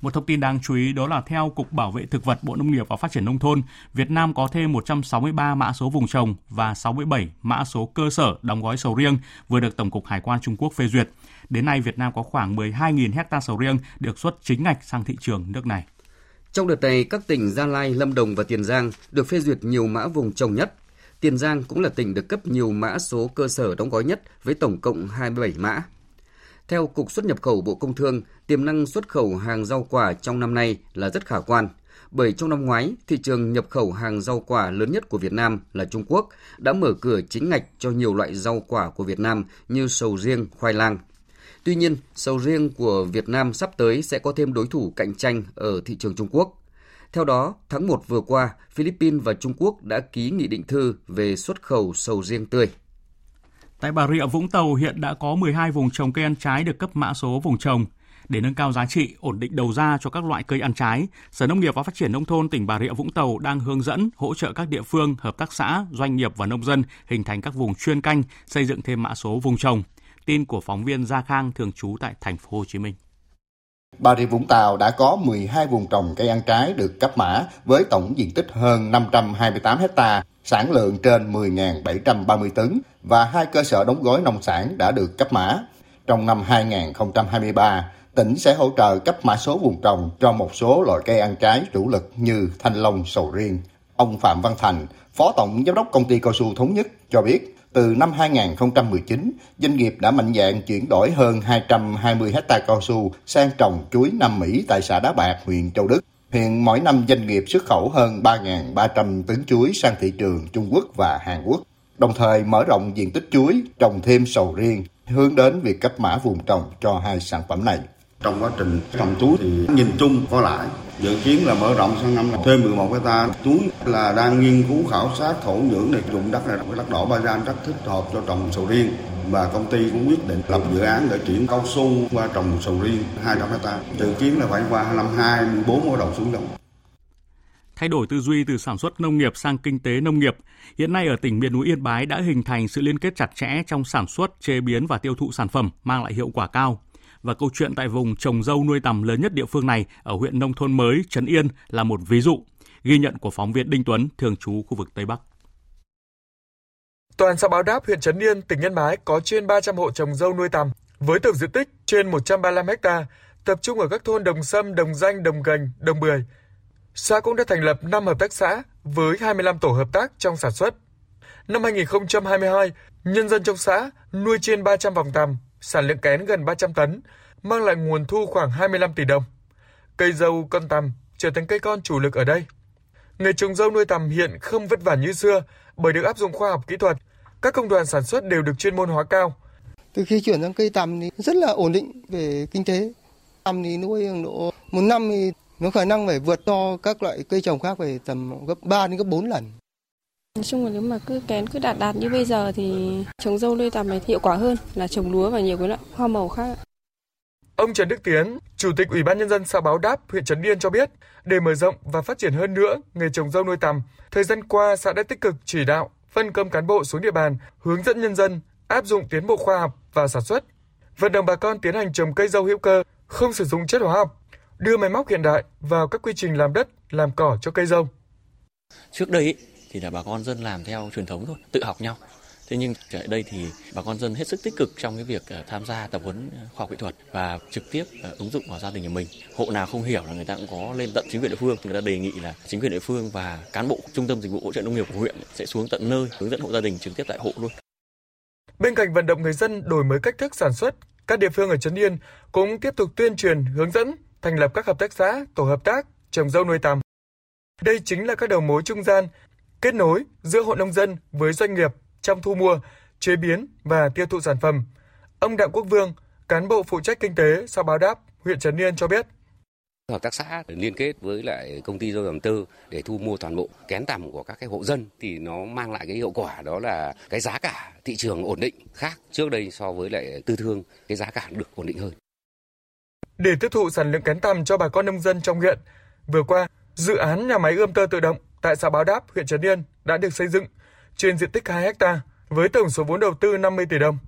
Một thông tin đáng chú ý đó là theo Cục Bảo vệ Thực vật Bộ Nông nghiệp và Phát triển Nông thôn, Việt Nam có thêm 163 mã số vùng trồng và 67 mã số cơ sở đóng gói sầu riêng vừa được Tổng cục Hải quan Trung Quốc phê duyệt. Đến nay, Việt Nam có khoảng 12.000 hecta sầu riêng được xuất chính ngạch sang thị trường nước này. Trong đợt này, các tỉnh Gia Lai, Lâm Đồng và Tiền Giang được phê duyệt nhiều mã vùng trồng nhất. Tiền Giang cũng là tỉnh được cấp nhiều mã số cơ sở đóng gói nhất với tổng cộng 27 mã. Theo Cục xuất nhập khẩu Bộ Công Thương, tiềm năng xuất khẩu hàng rau quả trong năm nay là rất khả quan. Bởi trong năm ngoái, thị trường nhập khẩu hàng rau quả lớn nhất của Việt Nam là Trung Quốc đã mở cửa chính ngạch cho nhiều loại rau quả của Việt Nam như sầu riêng, khoai lang. Tuy nhiên, sầu riêng của Việt Nam sắp tới sẽ có thêm đối thủ cạnh tranh ở thị trường Trung Quốc. Theo đó, tháng 1 vừa qua, Philippines và Trung Quốc đã ký nghị định thư về xuất khẩu sầu riêng tươi. Tại Bà Rịa Vũng Tàu hiện đã có 12 vùng trồng cây ăn trái được cấp mã số vùng trồng. Để nâng cao giá trị, ổn định đầu ra cho các loại cây ăn trái, Sở Nông nghiệp và Phát triển Nông thôn tỉnh Bà Rịa Vũng Tàu đang hướng dẫn, hỗ trợ các địa phương, hợp tác xã, doanh nghiệp và nông dân hình thành các vùng chuyên canh, xây dựng thêm mã số vùng trồng. Tin của phóng viên Gia Khang thường trú tại thành phố Hồ Chí Minh. Bà Rịa Vũng Tàu đã có 12 vùng trồng cây ăn trái được cấp mã với tổng diện tích hơn 528 hecta, sản lượng trên 10.730 tấn và hai cơ sở đóng gói nông sản đã được cấp mã. Trong năm 2023, tỉnh sẽ hỗ trợ cấp mã số vùng trồng cho một số loại cây ăn trái chủ lực như thanh long, sầu riêng. Ông Phạm Văn Thành, Phó Tổng Giám đốc Công ty Cao su Thống nhất cho biết, từ năm 2019, doanh nghiệp đã mạnh dạn chuyển đổi hơn 220 hecta cao su sang trồng chuối Nam Mỹ tại xã Đá Bạc, huyện Châu Đức. Hiện mỗi năm doanh nghiệp xuất khẩu hơn 3.300 tấn chuối sang thị trường Trung Quốc và Hàn Quốc, đồng thời mở rộng diện tích chuối, trồng thêm sầu riêng, hướng đến việc cấp mã vùng trồng cho hai sản phẩm này. Trong quá trình trồng chuối thì nhìn chung có lại, dự kiến là mở rộng sang năm là thêm 11 hecta chuối là đang nghiên cứu khảo sát thổ nhưỡng để dùng đất này. Cái đất đỏ ba gian rất thích hợp cho trồng sầu riêng. Và công ty cũng quyết định lập dự án để chuyển cao su qua trồng sầu riêng 200 hecta dự kiến là phải qua năm 24 mới đầu xuống đồng thay đổi tư duy từ sản xuất nông nghiệp sang kinh tế nông nghiệp. Hiện nay ở tỉnh miền núi Yên Bái đã hình thành sự liên kết chặt chẽ trong sản xuất, chế biến và tiêu thụ sản phẩm mang lại hiệu quả cao. Và câu chuyện tại vùng trồng dâu nuôi tầm lớn nhất địa phương này ở huyện nông thôn mới Trấn Yên là một ví dụ. Ghi nhận của phóng viên Đinh Tuấn, thường trú khu vực Tây Bắc. Toàn xã Báo Đáp, huyện Trấn Yên, tỉnh Yên Bái có trên 300 hộ trồng dâu nuôi tầm với tổng diện tích trên 135 ha, tập trung ở các thôn Đồng Sâm, Đồng Danh, Đồng Gành, Đồng Bưởi. Xã cũng đã thành lập 5 hợp tác xã với 25 tổ hợp tác trong sản xuất. Năm 2022, nhân dân trong xã nuôi trên 300 vòng tằm, sản lượng kén gần 300 tấn, mang lại nguồn thu khoảng 25 tỷ đồng. Cây dâu con tằm trở thành cây con chủ lực ở đây. người trồng dâu nuôi tằm hiện không vất vả như xưa bởi được áp dụng khoa học kỹ thuật. Các công đoàn sản xuất đều được chuyên môn hóa cao. Từ khi chuyển sang cây tằm thì rất là ổn định về kinh tế. Tằm thì nuôi độ một năm thì nó khả năng phải vượt to các loại cây trồng khác về tầm gấp 3 đến gấp 4 lần. Nói chung là nếu mà cứ kén cứ đạt đạt như bây giờ thì trồng dâu nuôi tằm này hiệu quả hơn là trồng lúa và nhiều cái loại hoa màu khác. Ông Trần Đức Tiến, Chủ tịch Ủy ban Nhân dân xã Báo Đáp, huyện Trấn Yên cho biết, để mở rộng và phát triển hơn nữa nghề trồng dâu nuôi tằm, thời gian qua xã đã tích cực chỉ đạo, phân công cán bộ xuống địa bàn, hướng dẫn nhân dân áp dụng tiến bộ khoa học và sản xuất, vận động bà con tiến hành trồng cây dâu hữu cơ, không sử dụng chất hóa học, đưa máy móc hiện đại vào các quy trình làm đất, làm cỏ cho cây dâu. Trước đây thì là bà con dân làm theo truyền thống thôi, tự học nhau. Thế nhưng ở đây thì bà con dân hết sức tích cực trong cái việc ờ, tham gia tập huấn khoa học kỹ thuật và trực tiếp ờ, ứng dụng vào gia đình của mình. Hộ nào không hiểu là người ta cũng có lên tận chính quyền địa phương, người ta đề nghị là chính quyền địa phương và cán bộ trung tâm dịch vụ hỗ trợ nông nghiệp của huyện sẽ xuống tận nơi hướng dẫn hộ gia đình trực tiếp tại hộ luôn. Bên cạnh vận động người dân đổi mới cách thức sản xuất, các địa phương ở Trấn Yên cũng tiếp tục tuyên truyền, hướng dẫn, thành lập các hợp tác xã, tổ hợp tác trồng dâu nuôi tằm. Đây chính là các đầu mối trung gian kết nối giữa hộ nông dân với doanh nghiệp trong thu mua, chế biến và tiêu thụ sản phẩm. Ông Đặng Quốc Vương, cán bộ phụ trách kinh tế xã Báo Đáp, huyện Trấn Yên cho biết. Hợp tác xã liên kết với lại công ty dâu tầm tư để thu mua toàn bộ kén tằm của các cái hộ dân thì nó mang lại cái hiệu quả đó là cái giá cả thị trường ổn định khác trước đây so với lại tư thương cái giá cả được ổn định hơn. Để tiêu thụ sản lượng kén tằm cho bà con nông dân trong huyện, vừa qua dự án nhà máy ươm tơ tự động tại xã Báo Đáp, huyện Trấn Yên đã được xây dựng trên diện tích 2 ha với tổng số vốn đầu tư 50 tỷ đồng.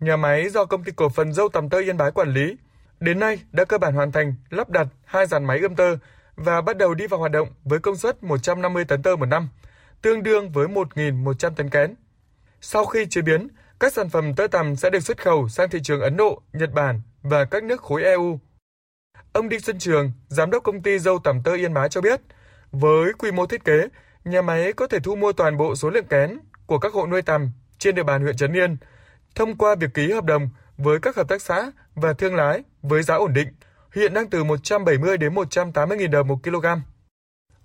Nhà máy do công ty cổ phần dâu tầm tơ Yên Bái quản lý, đến nay đã cơ bản hoàn thành lắp đặt hai dàn máy ươm tơ và bắt đầu đi vào hoạt động với công suất 150 tấn tơ một năm, tương đương với 1.100 tấn kén. Sau khi chế biến, các sản phẩm tơ tằm sẽ được xuất khẩu sang thị trường Ấn Độ, Nhật Bản và các nước khối EU. Ông Đinh Xuân Trường, giám đốc công ty dâu tằm tơ Yên Bái cho biết, với quy mô thiết kế, nhà máy có thể thu mua toàn bộ số lượng kén của các hộ nuôi tằm trên địa bàn huyện Trấn Yên thông qua việc ký hợp đồng với các hợp tác xã và thương lái với giá ổn định, hiện đang từ 170 đến 180 000 đồng một kg.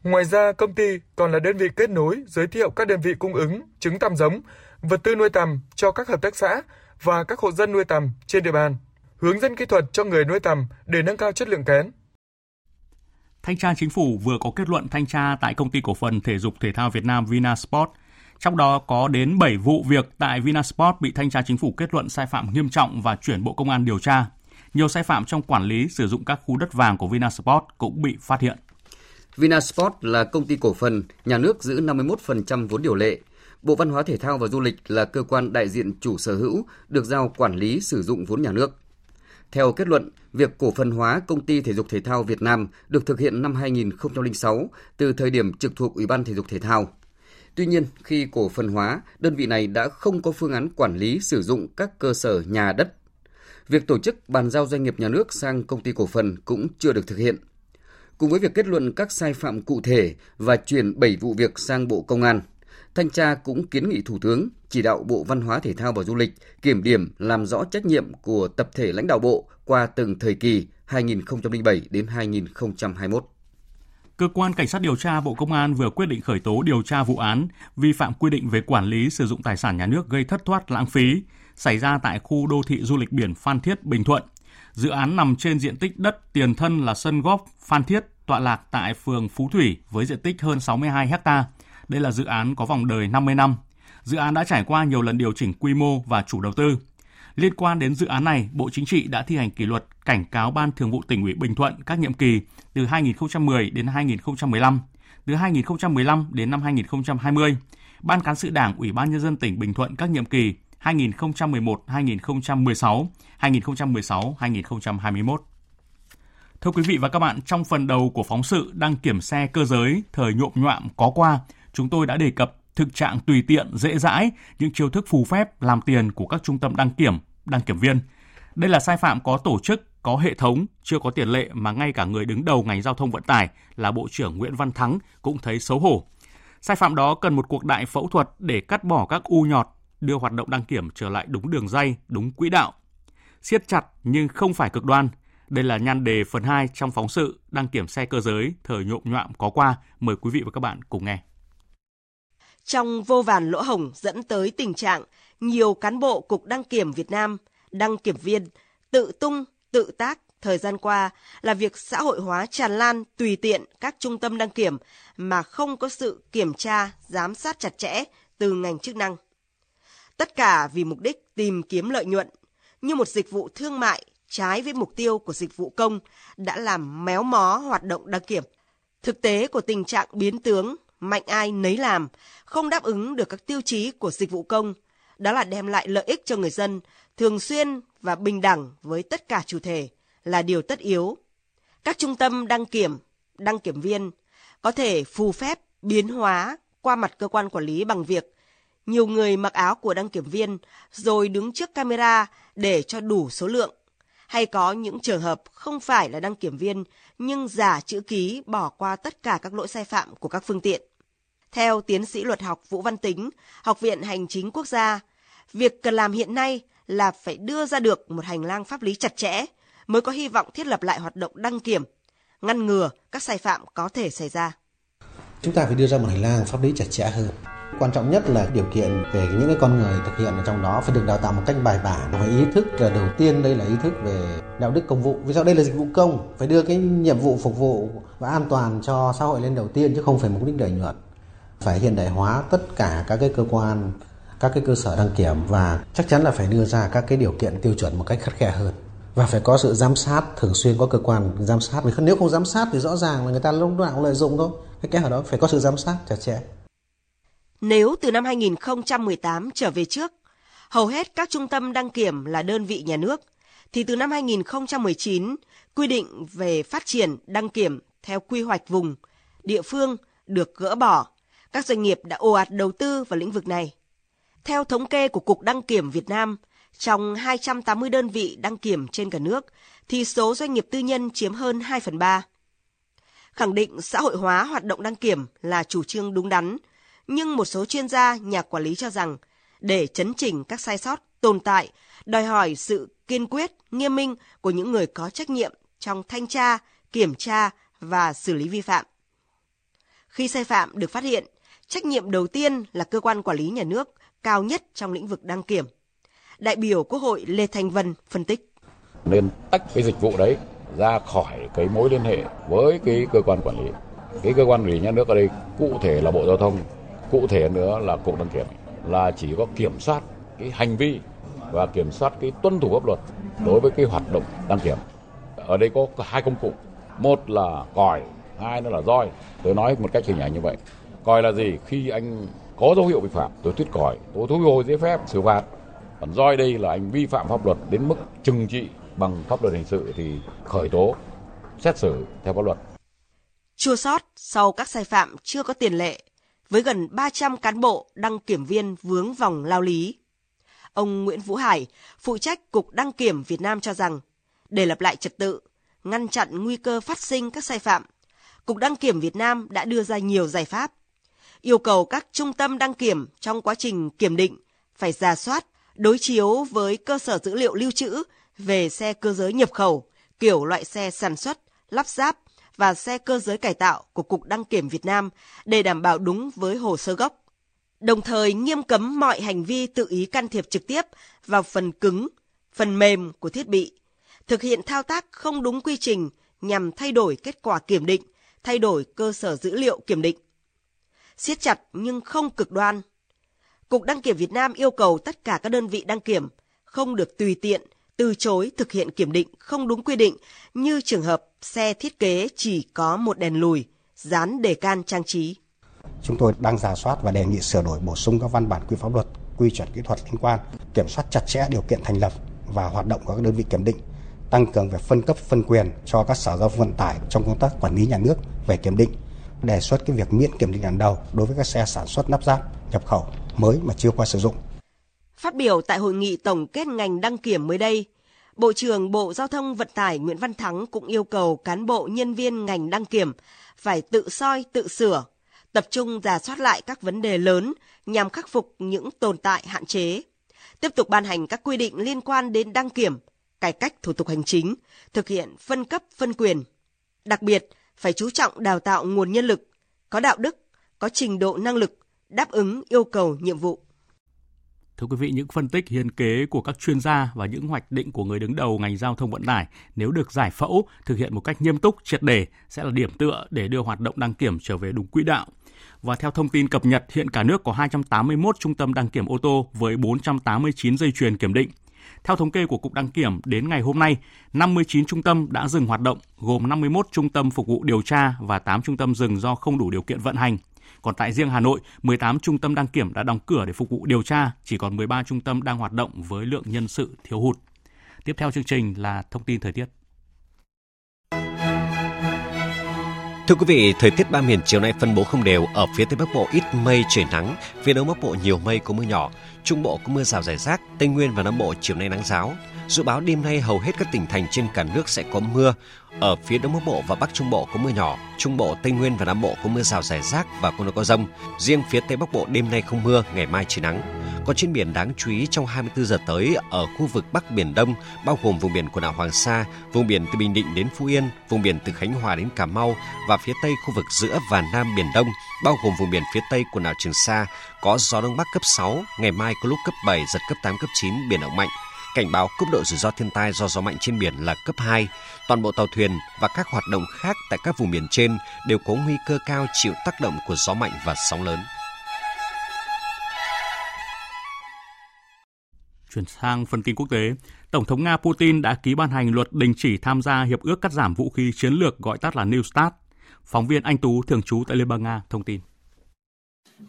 Ngoài ra, công ty còn là đơn vị kết nối giới thiệu các đơn vị cung ứng trứng tằm giống, vật tư nuôi tằm cho các hợp tác xã và các hộ dân nuôi tằm trên địa bàn, hướng dẫn kỹ thuật cho người nuôi tầm để nâng cao chất lượng kén. Thanh tra Chính phủ vừa có kết luận thanh tra tại công ty cổ phần thể dục thể thao Việt Nam Vinasport. Trong đó có đến 7 vụ việc tại Vinasport bị thanh tra chính phủ kết luận sai phạm nghiêm trọng và chuyển Bộ Công an điều tra. Nhiều sai phạm trong quản lý sử dụng các khu đất vàng của Vinasport cũng bị phát hiện. Vinasport là công ty cổ phần, nhà nước giữ 51% vốn điều lệ. Bộ Văn hóa Thể thao và Du lịch là cơ quan đại diện chủ sở hữu được giao quản lý sử dụng vốn nhà nước. Theo kết luận, việc cổ phần hóa công ty thể dục thể thao Việt Nam được thực hiện năm 2006 từ thời điểm trực thuộc Ủy ban Thể dục Thể thao. Tuy nhiên, khi cổ phần hóa, đơn vị này đã không có phương án quản lý sử dụng các cơ sở nhà đất. Việc tổ chức bàn giao doanh nghiệp nhà nước sang công ty cổ phần cũng chưa được thực hiện. Cùng với việc kết luận các sai phạm cụ thể và chuyển 7 vụ việc sang Bộ Công an, Thanh tra cũng kiến nghị Thủ tướng chỉ đạo Bộ Văn hóa Thể thao và Du lịch kiểm điểm làm rõ trách nhiệm của tập thể lãnh đạo Bộ qua từng thời kỳ 2007 đến 2021. Cơ quan Cảnh sát điều tra Bộ Công an vừa quyết định khởi tố điều tra vụ án vi phạm quy định về quản lý sử dụng tài sản nhà nước gây thất thoát lãng phí xảy ra tại khu đô thị du lịch biển Phan Thiết, Bình Thuận. Dự án nằm trên diện tích đất tiền thân là sân góp Phan Thiết tọa lạc tại phường Phú Thủy với diện tích hơn 62 ha. Đây là dự án có vòng đời 50 năm. Dự án đã trải qua nhiều lần điều chỉnh quy mô và chủ đầu tư. Liên quan đến dự án này, Bộ Chính trị đã thi hành kỷ luật cảnh cáo Ban Thường vụ tỉnh ủy Bình Thuận các nhiệm kỳ từ 2010 đến 2015, từ 2015 đến năm 2020, Ban cán sự Đảng Ủy ban nhân dân tỉnh Bình Thuận các nhiệm kỳ 2011-2016, 2016-2021. Thưa quý vị và các bạn, trong phần đầu của phóng sự đăng kiểm xe cơ giới thời nhộm nhoạm có qua, chúng tôi đã đề cập thực trạng tùy tiện, dễ dãi, những chiêu thức phù phép làm tiền của các trung tâm đăng kiểm, đăng kiểm viên. Đây là sai phạm có tổ chức, có hệ thống, chưa có tiền lệ mà ngay cả người đứng đầu ngành giao thông vận tải là Bộ trưởng Nguyễn Văn Thắng cũng thấy xấu hổ. Sai phạm đó cần một cuộc đại phẫu thuật để cắt bỏ các u nhọt, đưa hoạt động đăng kiểm trở lại đúng đường dây, đúng quỹ đạo. Siết chặt nhưng không phải cực đoan. Đây là nhan đề phần 2 trong phóng sự đăng kiểm xe cơ giới thời nhộm nhọạm có qua. Mời quý vị và các bạn cùng nghe. Trong vô vàn lỗ hổng dẫn tới tình trạng nhiều cán bộ Cục Đăng kiểm Việt Nam, đăng kiểm viên tự tung, tự tác thời gian qua là việc xã hội hóa tràn lan tùy tiện các trung tâm đăng kiểm mà không có sự kiểm tra, giám sát chặt chẽ từ ngành chức năng. Tất cả vì mục đích tìm kiếm lợi nhuận, như một dịch vụ thương mại trái với mục tiêu của dịch vụ công đã làm méo mó hoạt động đăng kiểm. Thực tế của tình trạng biến tướng mạnh ai nấy làm, không đáp ứng được các tiêu chí của dịch vụ công, đó là đem lại lợi ích cho người dân, thường xuyên và bình đẳng với tất cả chủ thể là điều tất yếu. Các trung tâm đăng kiểm, đăng kiểm viên có thể phù phép biến hóa qua mặt cơ quan quản lý bằng việc nhiều người mặc áo của đăng kiểm viên rồi đứng trước camera để cho đủ số lượng hay có những trường hợp không phải là đăng kiểm viên nhưng giả chữ ký bỏ qua tất cả các lỗi sai phạm của các phương tiện. Theo tiến sĩ luật học Vũ Văn Tính, Học viện Hành chính Quốc gia, việc cần làm hiện nay là phải đưa ra được một hành lang pháp lý chặt chẽ mới có hy vọng thiết lập lại hoạt động đăng kiểm, ngăn ngừa các sai phạm có thể xảy ra. Chúng ta phải đưa ra một hành lang pháp lý chặt chẽ hơn. Quan trọng nhất là điều kiện về những cái con người thực hiện ở trong đó phải được đào tạo một cách bài bản và ý thức là đầu tiên đây là ý thức về đạo đức công vụ. Vì sao đây là dịch vụ công, phải đưa cái nhiệm vụ phục vụ và an toàn cho xã hội lên đầu tiên chứ không phải mục đích lợi nhuận phải hiện đại hóa tất cả các cái cơ quan, các cái cơ sở đăng kiểm và chắc chắn là phải đưa ra các cái điều kiện tiêu chuẩn một cách khắt khe hơn. Và phải có sự giám sát thường xuyên có cơ quan, giám sát. Vì nếu không giám sát thì rõ ràng là người ta lúc nào cũng lợi dụng thôi. Cái kẽ ở đó, phải có sự giám sát chặt chẽ. Nếu từ năm 2018 trở về trước, hầu hết các trung tâm đăng kiểm là đơn vị nhà nước, thì từ năm 2019 quy định về phát triển đăng kiểm theo quy hoạch vùng, địa phương được gỡ bỏ các doanh nghiệp đã ồ ạt đầu tư vào lĩnh vực này. Theo thống kê của Cục Đăng kiểm Việt Nam, trong 280 đơn vị đăng kiểm trên cả nước, thì số doanh nghiệp tư nhân chiếm hơn 2 phần 3. Khẳng định xã hội hóa hoạt động đăng kiểm là chủ trương đúng đắn, nhưng một số chuyên gia, nhà quản lý cho rằng để chấn chỉnh các sai sót tồn tại, đòi hỏi sự kiên quyết, nghiêm minh của những người có trách nhiệm trong thanh tra, kiểm tra và xử lý vi phạm. Khi sai phạm được phát hiện, Trách nhiệm đầu tiên là cơ quan quản lý nhà nước cao nhất trong lĩnh vực đăng kiểm. Đại biểu Quốc hội Lê Thanh Vân phân tích. nên tách cái dịch vụ đấy ra khỏi cái mối liên hệ với cái cơ quan quản lý. Cái cơ quan quản lý nhà nước ở đây cụ thể là Bộ Giao thông, cụ thể nữa là Cục Đăng Kiểm là chỉ có kiểm soát cái hành vi và kiểm soát cái tuân thủ pháp luật đối với cái hoạt động đăng kiểm. Ở đây có hai công cụ, một là còi, hai nữa là roi. Tôi nói một cách hình ảnh như vậy coi là gì? Khi anh có dấu hiệu vi phạm, tôi thuyết còi, tôi thu hồi giấy phép xử phạt. Còn roi đây là anh vi phạm pháp luật đến mức trừng trị bằng pháp luật hình sự thì khởi tố, xét xử theo pháp luật. Chua sót sau các sai phạm chưa có tiền lệ, với gần 300 cán bộ đăng kiểm viên vướng vòng lao lý. Ông Nguyễn Vũ Hải, phụ trách Cục Đăng kiểm Việt Nam cho rằng, để lập lại trật tự, ngăn chặn nguy cơ phát sinh các sai phạm, Cục Đăng kiểm Việt Nam đã đưa ra nhiều giải pháp. Yêu cầu các trung tâm đăng kiểm trong quá trình kiểm định phải ra soát, đối chiếu với cơ sở dữ liệu lưu trữ về xe cơ giới nhập khẩu, kiểu loại xe sản xuất, lắp ráp và xe cơ giới cải tạo của Cục Đăng kiểm Việt Nam để đảm bảo đúng với hồ sơ gốc. Đồng thời nghiêm cấm mọi hành vi tự ý can thiệp trực tiếp vào phần cứng, phần mềm của thiết bị, thực hiện thao tác không đúng quy trình nhằm thay đổi kết quả kiểm định, thay đổi cơ sở dữ liệu kiểm định. Siết chặt nhưng không cực đoan. Cục Đăng kiểm Việt Nam yêu cầu tất cả các đơn vị đăng kiểm không được tùy tiện từ chối thực hiện kiểm định không đúng quy định như trường hợp xe thiết kế chỉ có một đèn lùi, dán đề can trang trí. Chúng tôi đang giả soát và đề nghị sửa đổi bổ sung các văn bản quy pháp luật, quy chuẩn kỹ thuật liên quan, kiểm soát chặt chẽ điều kiện thành lập và hoạt động của các đơn vị kiểm định, tăng cường về phân cấp phân quyền cho các sở giao thông vận tải trong công tác quản lý nhà nước về kiểm định, đề xuất cái việc miễn kiểm định lần đầu đối với các xe sản xuất lắp ráp, nhập khẩu mới mà chưa qua sử dụng Phát biểu tại hội nghị tổng kết ngành đăng kiểm mới đây, Bộ trưởng Bộ Giao thông Vận tải Nguyễn Văn Thắng cũng yêu cầu cán bộ nhân viên ngành đăng kiểm phải tự soi, tự sửa, tập trung giả soát lại các vấn đề lớn nhằm khắc phục những tồn tại hạn chế. Tiếp tục ban hành các quy định liên quan đến đăng kiểm, cải cách thủ tục hành chính, thực hiện phân cấp phân quyền. Đặc biệt, phải chú trọng đào tạo nguồn nhân lực, có đạo đức, có trình độ năng lực, đáp ứng yêu cầu nhiệm vụ. Thưa quý vị, những phân tích hiến kế của các chuyên gia và những hoạch định của người đứng đầu ngành giao thông vận tải nếu được giải phẫu, thực hiện một cách nghiêm túc, triệt đề sẽ là điểm tựa để đưa hoạt động đăng kiểm trở về đúng quỹ đạo. Và theo thông tin cập nhật, hiện cả nước có 281 trung tâm đăng kiểm ô tô với 489 dây chuyền kiểm định. Theo thống kê của Cục Đăng Kiểm, đến ngày hôm nay, 59 trung tâm đã dừng hoạt động, gồm 51 trung tâm phục vụ điều tra và 8 trung tâm dừng do không đủ điều kiện vận hành. Còn tại riêng Hà Nội, 18 trung tâm đăng kiểm đã đóng cửa để phục vụ điều tra, chỉ còn 13 trung tâm đang hoạt động với lượng nhân sự thiếu hụt. Tiếp theo chương trình là thông tin thời tiết. Thưa quý vị, thời tiết ba miền chiều nay phân bố không đều. Ở phía Tây Bắc Bộ ít mây trời nắng, phía Đông Bắc Bộ nhiều mây có mưa nhỏ, Trung Bộ có mưa rào rải rác, Tây Nguyên và Nam Bộ chiều nay nắng giáo. Dự báo đêm nay hầu hết các tỉnh thành trên cả nước sẽ có mưa. Ở phía Đông Bắc Bộ và Bắc Trung Bộ có mưa nhỏ, Trung Bộ, Tây Nguyên và Nam Bộ có mưa rào rải rác và có nơi có rông. Riêng phía Tây Bắc Bộ đêm nay không mưa, ngày mai trời nắng. Còn trên biển đáng chú ý trong 24 giờ tới ở khu vực Bắc Biển Đông, bao gồm vùng biển quần đảo Hoàng Sa, vùng biển từ Bình Định đến Phú Yên, vùng biển từ Khánh Hòa đến Cà Mau và phía Tây khu vực giữa và Nam Biển Đông, bao gồm vùng biển phía Tây quần đảo Trường Sa, có gió Đông Bắc cấp 6, ngày mai có lúc cấp 7, giật cấp 8, cấp 9, biển động mạnh. Cảnh báo cấp độ rủi ro thiên tai do gió mạnh trên biển là cấp 2. Toàn bộ tàu thuyền và các hoạt động khác tại các vùng biển trên đều có nguy cơ cao chịu tác động của gió mạnh và sóng lớn. Chuyển sang phần tin quốc tế, Tổng thống Nga Putin đã ký ban hành luật đình chỉ tham gia hiệp ước cắt giảm vũ khí chiến lược gọi tắt là New START. Phóng viên Anh Tú thường trú tại Liên bang Nga thông tin.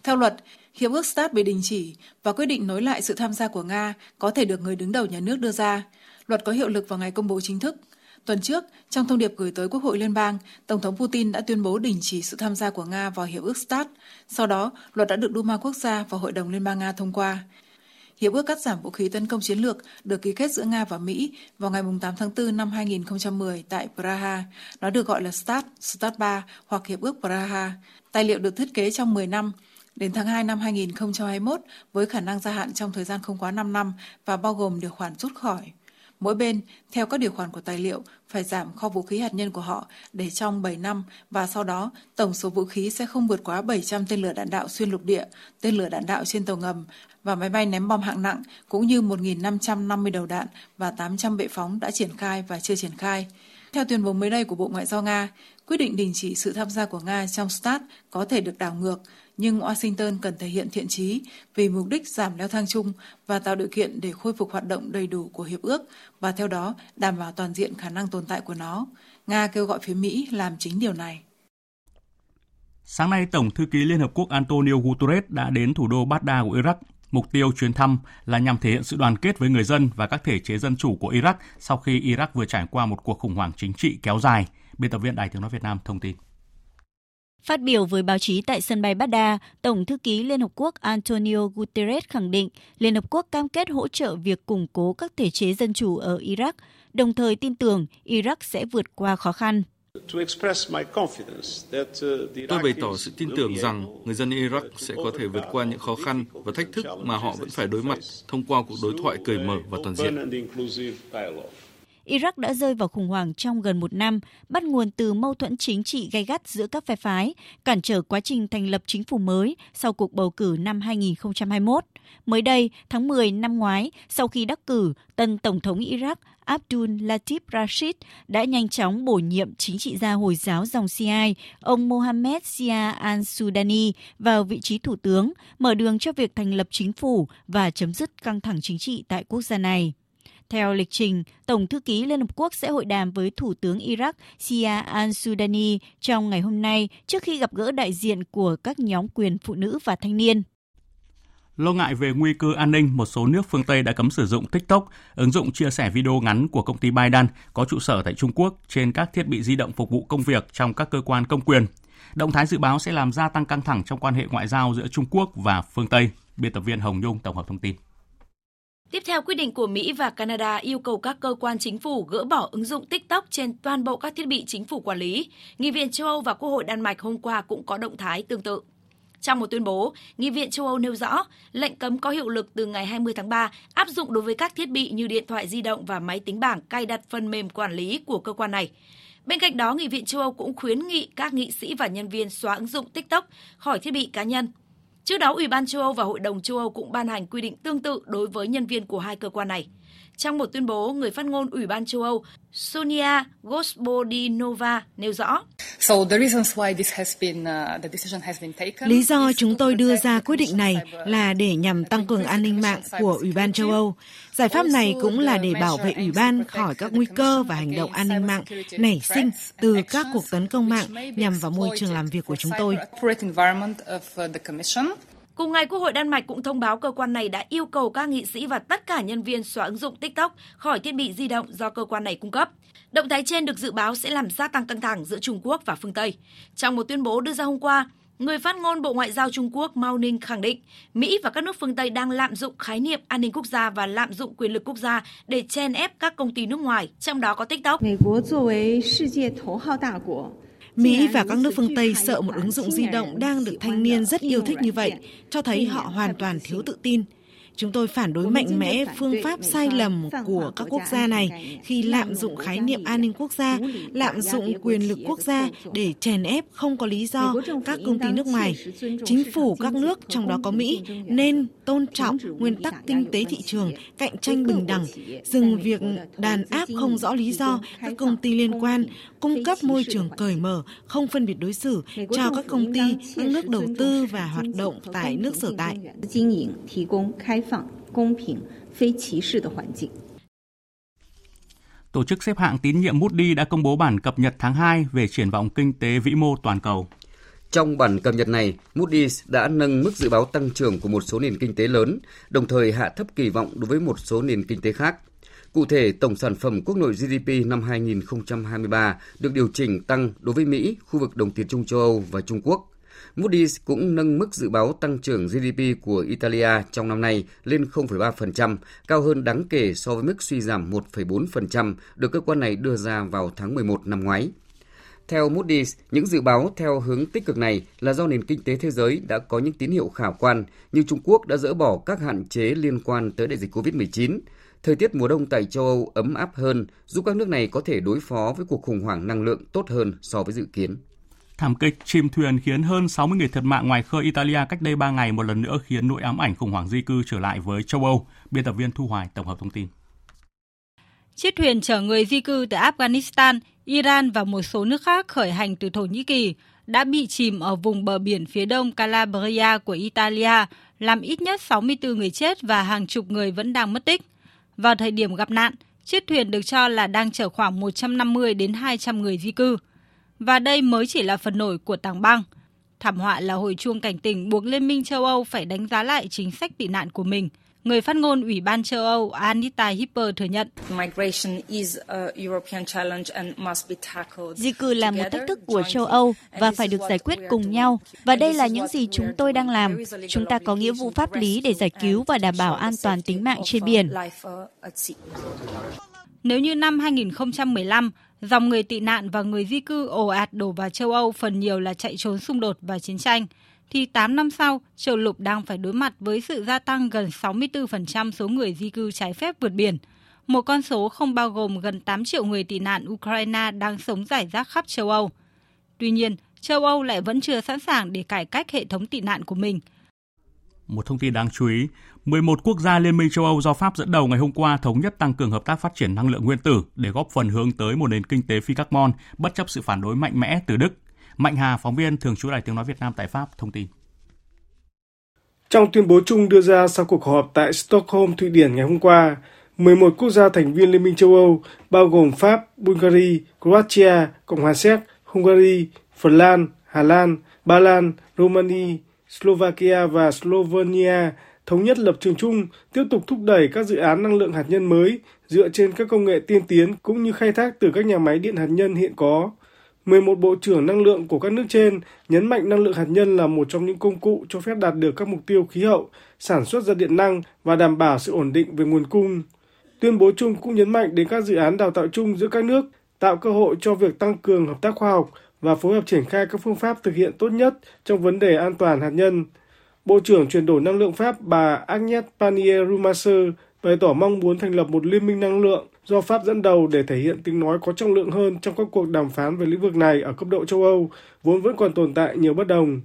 Theo luật, hiệp ước START bị đình chỉ và quyết định nối lại sự tham gia của Nga có thể được người đứng đầu nhà nước đưa ra. Luật có hiệu lực vào ngày công bố chính thức. Tuần trước, trong thông điệp gửi tới Quốc hội Liên bang, Tổng thống Putin đã tuyên bố đình chỉ sự tham gia của Nga vào hiệp ước START. Sau đó, luật đã được Duma Quốc gia và Hội đồng Liên bang Nga thông qua. Hiệp ước cắt giảm vũ khí tấn công chiến lược được ký kết giữa Nga và Mỹ vào ngày 8 tháng 4 năm 2010 tại Praha. Nó được gọi là START, START 3 hoặc Hiệp ước Praha. Tài liệu được thiết kế trong 10 năm, đến tháng 2 năm 2021 với khả năng gia hạn trong thời gian không quá 5 năm và bao gồm điều khoản rút khỏi. Mỗi bên, theo các điều khoản của tài liệu, phải giảm kho vũ khí hạt nhân của họ để trong 7 năm và sau đó tổng số vũ khí sẽ không vượt quá 700 tên lửa đạn đạo xuyên lục địa, tên lửa đạn đạo trên tàu ngầm và máy bay ném bom hạng nặng cũng như 1.550 đầu đạn và 800 bệ phóng đã triển khai và chưa triển khai. Theo tuyên bố mới đây của Bộ Ngoại giao Nga, quyết định đình chỉ sự tham gia của Nga trong START có thể được đảo ngược, nhưng Washington cần thể hiện thiện trí vì mục đích giảm leo thang chung và tạo điều kiện để khôi phục hoạt động đầy đủ của hiệp ước và theo đó đảm bảo toàn diện khả năng tồn tại của nó. Nga kêu gọi phía Mỹ làm chính điều này. Sáng nay, Tổng thư ký Liên Hợp Quốc Antonio Guterres đã đến thủ đô Baghdad của Iraq. Mục tiêu chuyến thăm là nhằm thể hiện sự đoàn kết với người dân và các thể chế dân chủ của Iraq sau khi Iraq vừa trải qua một cuộc khủng hoảng chính trị kéo dài. Biên tập viên Đài tiếng nói Việt Nam thông tin. Phát biểu với báo chí tại sân bay Baghdad, Tổng thư ký Liên Hợp Quốc Antonio Guterres khẳng định Liên Hợp Quốc cam kết hỗ trợ việc củng cố các thể chế dân chủ ở Iraq, đồng thời tin tưởng Iraq sẽ vượt qua khó khăn. Uh, Tôi bày tỏ sự tin tưởng rằng người dân Iraq sẽ có thể vượt qua những khó khăn và thách thức mà họ vẫn phải đối mặt thông qua cuộc đối thoại cởi mở và toàn diện. Iraq đã rơi vào khủng hoảng trong gần một năm, bắt nguồn từ mâu thuẫn chính trị gay gắt giữa các phe phái, cản trở quá trình thành lập chính phủ mới sau cuộc bầu cử năm 2021. Mới đây, tháng 10 năm ngoái, sau khi đắc cử, tân Tổng thống Iraq Abdul Latif Rashid đã nhanh chóng bổ nhiệm chính trị gia Hồi giáo dòng Shia, ông Mohammed Shia al-Sudani vào vị trí thủ tướng, mở đường cho việc thành lập chính phủ và chấm dứt căng thẳng chính trị tại quốc gia này. Theo lịch trình, Tổng thư ký Liên Hợp Quốc sẽ hội đàm với Thủ tướng Iraq Sia al-Sudani trong ngày hôm nay trước khi gặp gỡ đại diện của các nhóm quyền phụ nữ và thanh niên. Lo ngại về nguy cơ an ninh, một số nước phương Tây đã cấm sử dụng TikTok, ứng dụng chia sẻ video ngắn của công ty Baidan có trụ sở tại Trung Quốc trên các thiết bị di động phục vụ công việc trong các cơ quan công quyền. Động thái dự báo sẽ làm gia tăng căng thẳng trong quan hệ ngoại giao giữa Trung Quốc và phương Tây. Biên tập viên Hồng Nhung tổng hợp thông tin. Tiếp theo, quyết định của Mỹ và Canada yêu cầu các cơ quan chính phủ gỡ bỏ ứng dụng TikTok trên toàn bộ các thiết bị chính phủ quản lý. Nghị viện châu Âu và Quốc hội Đan Mạch hôm qua cũng có động thái tương tự. Trong một tuyên bố, Nghị viện châu Âu nêu rõ lệnh cấm có hiệu lực từ ngày 20 tháng 3 áp dụng đối với các thiết bị như điện thoại di động và máy tính bảng cài đặt phần mềm quản lý của cơ quan này. Bên cạnh đó, Nghị viện châu Âu cũng khuyến nghị các nghị sĩ và nhân viên xóa ứng dụng TikTok khỏi thiết bị cá nhân Trước đó, Ủy ban châu Âu và Hội đồng châu Âu cũng ban hành quy định tương tự đối với nhân viên của hai cơ quan này. Trong một tuyên bố, người phát ngôn Ủy ban châu Âu Sonia Gospodinova nêu rõ. Uh, Lý do chúng tôi đưa ra quyết định này là để nhằm tăng cường an ninh mạng của Ủy ban châu Âu. Giải pháp này cũng là để bảo vệ Ủy ban khỏi các nguy cơ và hành động an ninh mạng nảy sinh từ các cuộc tấn công mạng nhằm vào môi trường làm việc của chúng tôi. Cùng ngày, Quốc hội Đan Mạch cũng thông báo cơ quan này đã yêu cầu các nghị sĩ và tất cả nhân viên xóa ứng dụng TikTok khỏi thiết bị di động do cơ quan này cung cấp. Động thái trên được dự báo sẽ làm gia tăng căng thẳng giữa Trung Quốc và phương Tây. Trong một tuyên bố đưa ra hôm qua, người phát ngôn Bộ Ngoại giao Trung Quốc Mao Ning khẳng định Mỹ và các nước phương Tây đang lạm dụng khái niệm an ninh quốc gia và lạm dụng quyền lực quốc gia để chen ép các công ty nước ngoài, trong đó có TikTok. Mỹ và các nước phương Tây sợ một ứng dụng di động đang được thanh niên rất yêu thích như vậy, cho thấy họ hoàn toàn thiếu tự tin. Chúng tôi phản đối mạnh mẽ phương pháp sai lầm của các quốc gia này khi lạm dụng khái niệm an ninh quốc gia, lạm dụng quyền lực quốc gia để chèn ép không có lý do các công ty nước ngoài. Chính phủ các nước, trong đó có Mỹ, nên tôn trọng nguyên tắc kinh tế thị trường, cạnh tranh bình đẳng, dừng việc đàn áp không rõ lý do các công ty liên quan, cung cấp môi trường cởi mở, không phân biệt đối xử cho các công ty, các nước đầu tư và hoạt động tại nước sở tại. 放、公平、非歧视的环境。Tổ chức xếp hạng tín nhiệm Moody đã công bố bản cập nhật tháng 2 về triển vọng kinh tế vĩ mô toàn cầu. Trong bản cập nhật này, Moody's đã nâng mức dự báo tăng trưởng của một số nền kinh tế lớn, đồng thời hạ thấp kỳ vọng đối với một số nền kinh tế khác. Cụ thể, tổng sản phẩm quốc nội GDP năm 2023 được điều chỉnh tăng đối với Mỹ, khu vực đồng tiền Trung châu Âu và Trung Quốc. Moody's cũng nâng mức dự báo tăng trưởng GDP của Italia trong năm nay lên 0,3%, cao hơn đáng kể so với mức suy giảm 1,4% được cơ quan này đưa ra vào tháng 11 năm ngoái. Theo Moody's, những dự báo theo hướng tích cực này là do nền kinh tế thế giới đã có những tín hiệu khả quan như Trung Quốc đã dỡ bỏ các hạn chế liên quan tới đại dịch COVID-19, Thời tiết mùa đông tại châu Âu ấm áp hơn, giúp các nước này có thể đối phó với cuộc khủng hoảng năng lượng tốt hơn so với dự kiến. Thảm kịch chìm thuyền khiến hơn 60 người thiệt mạng ngoài khơi Italia cách đây 3 ngày một lần nữa khiến nỗi ám ảnh khủng hoảng di cư trở lại với châu Âu. Biên tập viên Thu Hoài tổng hợp thông tin. Chiếc thuyền chở người di cư từ Afghanistan, Iran và một số nước khác khởi hành từ Thổ Nhĩ Kỳ đã bị chìm ở vùng bờ biển phía đông Calabria của Italia, làm ít nhất 64 người chết và hàng chục người vẫn đang mất tích. Vào thời điểm gặp nạn, chiếc thuyền được cho là đang chở khoảng 150 đến 200 người di cư. Và đây mới chỉ là phần nổi của tảng băng. Thảm họa là hồi chuông cảnh tỉnh buộc Liên minh châu Âu phải đánh giá lại chính sách tị nạn của mình – Người phát ngôn Ủy ban châu Âu Anita Hipper thừa nhận. Di cư là một thách thức của châu Âu và phải được giải quyết cùng nhau. Và đây là những gì chúng tôi đang làm. Chúng ta có nghĩa vụ pháp lý để giải cứu và đảm bảo an toàn tính mạng trên biển. Nếu như năm 2015, dòng người tị nạn và người di cư ồ ạt đổ vào châu Âu phần nhiều là chạy trốn xung đột và chiến tranh, thì 8 năm sau, châu lục đang phải đối mặt với sự gia tăng gần 64% số người di cư trái phép vượt biển. Một con số không bao gồm gần 8 triệu người tị nạn Ukraine đang sống rải rác khắp châu Âu. Tuy nhiên, châu Âu lại vẫn chưa sẵn sàng để cải cách hệ thống tị nạn của mình. Một thông tin đáng chú ý, 11 quốc gia Liên minh châu Âu do Pháp dẫn đầu ngày hôm qua thống nhất tăng cường hợp tác phát triển năng lượng nguyên tử để góp phần hướng tới một nền kinh tế phi carbon bất chấp sự phản đối mạnh mẽ từ Đức. Mạnh Hà, phóng viên thường trú Đài Tiếng Nói Việt Nam tại Pháp, thông tin. Trong tuyên bố chung đưa ra sau cuộc họp tại Stockholm, Thụy Điển ngày hôm qua, 11 quốc gia thành viên Liên minh châu Âu bao gồm Pháp, Bulgaria, Croatia, Cộng hòa Séc, Hungary, Phần Lan, Hà Lan, Ba Lan, Romania, Slovakia và Slovenia thống nhất lập trường chung tiếp tục thúc đẩy các dự án năng lượng hạt nhân mới dựa trên các công nghệ tiên tiến cũng như khai thác từ các nhà máy điện hạt nhân hiện có. 11 bộ trưởng năng lượng của các nước trên nhấn mạnh năng lượng hạt nhân là một trong những công cụ cho phép đạt được các mục tiêu khí hậu, sản xuất ra điện năng và đảm bảo sự ổn định về nguồn cung. Tuyên bố chung cũng nhấn mạnh đến các dự án đào tạo chung giữa các nước, tạo cơ hội cho việc tăng cường hợp tác khoa học và phối hợp triển khai các phương pháp thực hiện tốt nhất trong vấn đề an toàn hạt nhân. Bộ trưởng chuyển đổi năng lượng Pháp bà Agnès Pannier-Runacher bày tỏ mong muốn thành lập một liên minh năng lượng do Pháp dẫn đầu để thể hiện tiếng nói có trọng lượng hơn trong các cuộc đàm phán về lĩnh vực này ở cấp độ châu Âu, vốn vẫn còn tồn tại nhiều bất đồng.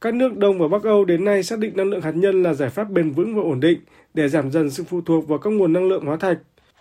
Các nước Đông và Bắc Âu đến nay xác định năng lượng hạt nhân là giải pháp bền vững và ổn định để giảm dần sự phụ thuộc vào các nguồn năng lượng hóa thạch.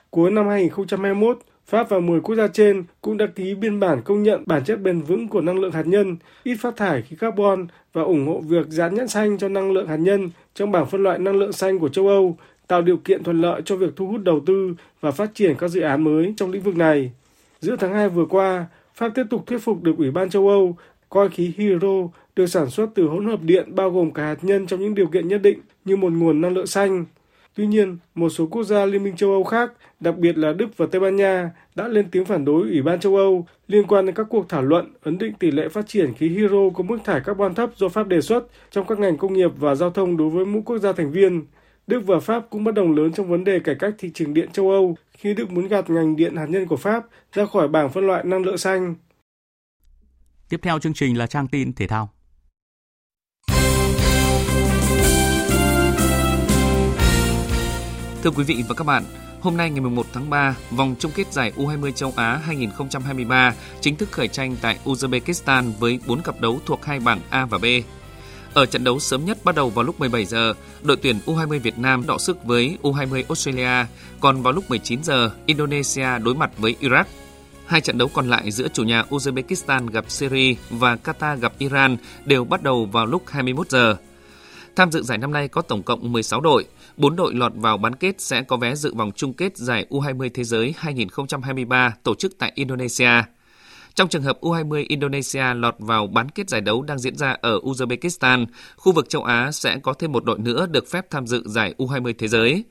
Cuối năm 2021, Pháp và 10 quốc gia trên cũng đã ký biên bản công nhận bản chất bền vững của năng lượng hạt nhân, ít phát thải khí carbon và ủng hộ việc dán nhãn xanh cho năng lượng hạt nhân trong bảng phân loại năng lượng xanh của châu Âu tạo điều kiện thuận lợi cho việc thu hút đầu tư và phát triển các dự án mới trong lĩnh vực này. Giữa tháng 2 vừa qua, Pháp tiếp tục thuyết phục được Ủy ban châu Âu coi khí hydro được sản xuất từ hỗn hợp điện bao gồm cả hạt nhân trong những điều kiện nhất định như một nguồn năng lượng xanh. Tuy nhiên, một số quốc gia Liên minh châu Âu khác, đặc biệt là Đức và Tây Ban Nha, đã lên tiếng phản đối Ủy ban châu Âu liên quan đến các cuộc thảo luận ấn định tỷ lệ phát triển khí hydro có mức thải carbon thấp do Pháp đề xuất trong các ngành công nghiệp và giao thông đối với mỗi quốc gia thành viên. Đức và Pháp cũng bất đồng lớn trong vấn đề cải cách thị trường điện châu Âu khi Đức muốn gạt ngành điện hạt nhân của Pháp ra khỏi bảng phân loại năng lượng xanh. Tiếp theo chương trình là trang tin thể thao. Thưa quý vị và các bạn, hôm nay ngày 11 tháng 3, vòng chung kết giải U20 châu Á 2023 chính thức khởi tranh tại Uzbekistan với 4 cặp đấu thuộc hai bảng A và B. Ở trận đấu sớm nhất bắt đầu vào lúc 17 giờ, đội tuyển U20 Việt Nam đọ sức với U20 Australia, còn vào lúc 19 giờ, Indonesia đối mặt với Iraq. Hai trận đấu còn lại giữa chủ nhà Uzbekistan gặp Syria và Qatar gặp Iran đều bắt đầu vào lúc 21 giờ. Tham dự giải năm nay có tổng cộng 16 đội, 4 đội lọt vào bán kết sẽ có vé dự vòng chung kết giải U20 Thế giới 2023 tổ chức tại Indonesia. Trong trường hợp U20 Indonesia lọt vào bán kết giải đấu đang diễn ra ở Uzbekistan, khu vực châu Á sẽ có thêm một đội nữa được phép tham dự giải U20 thế giới.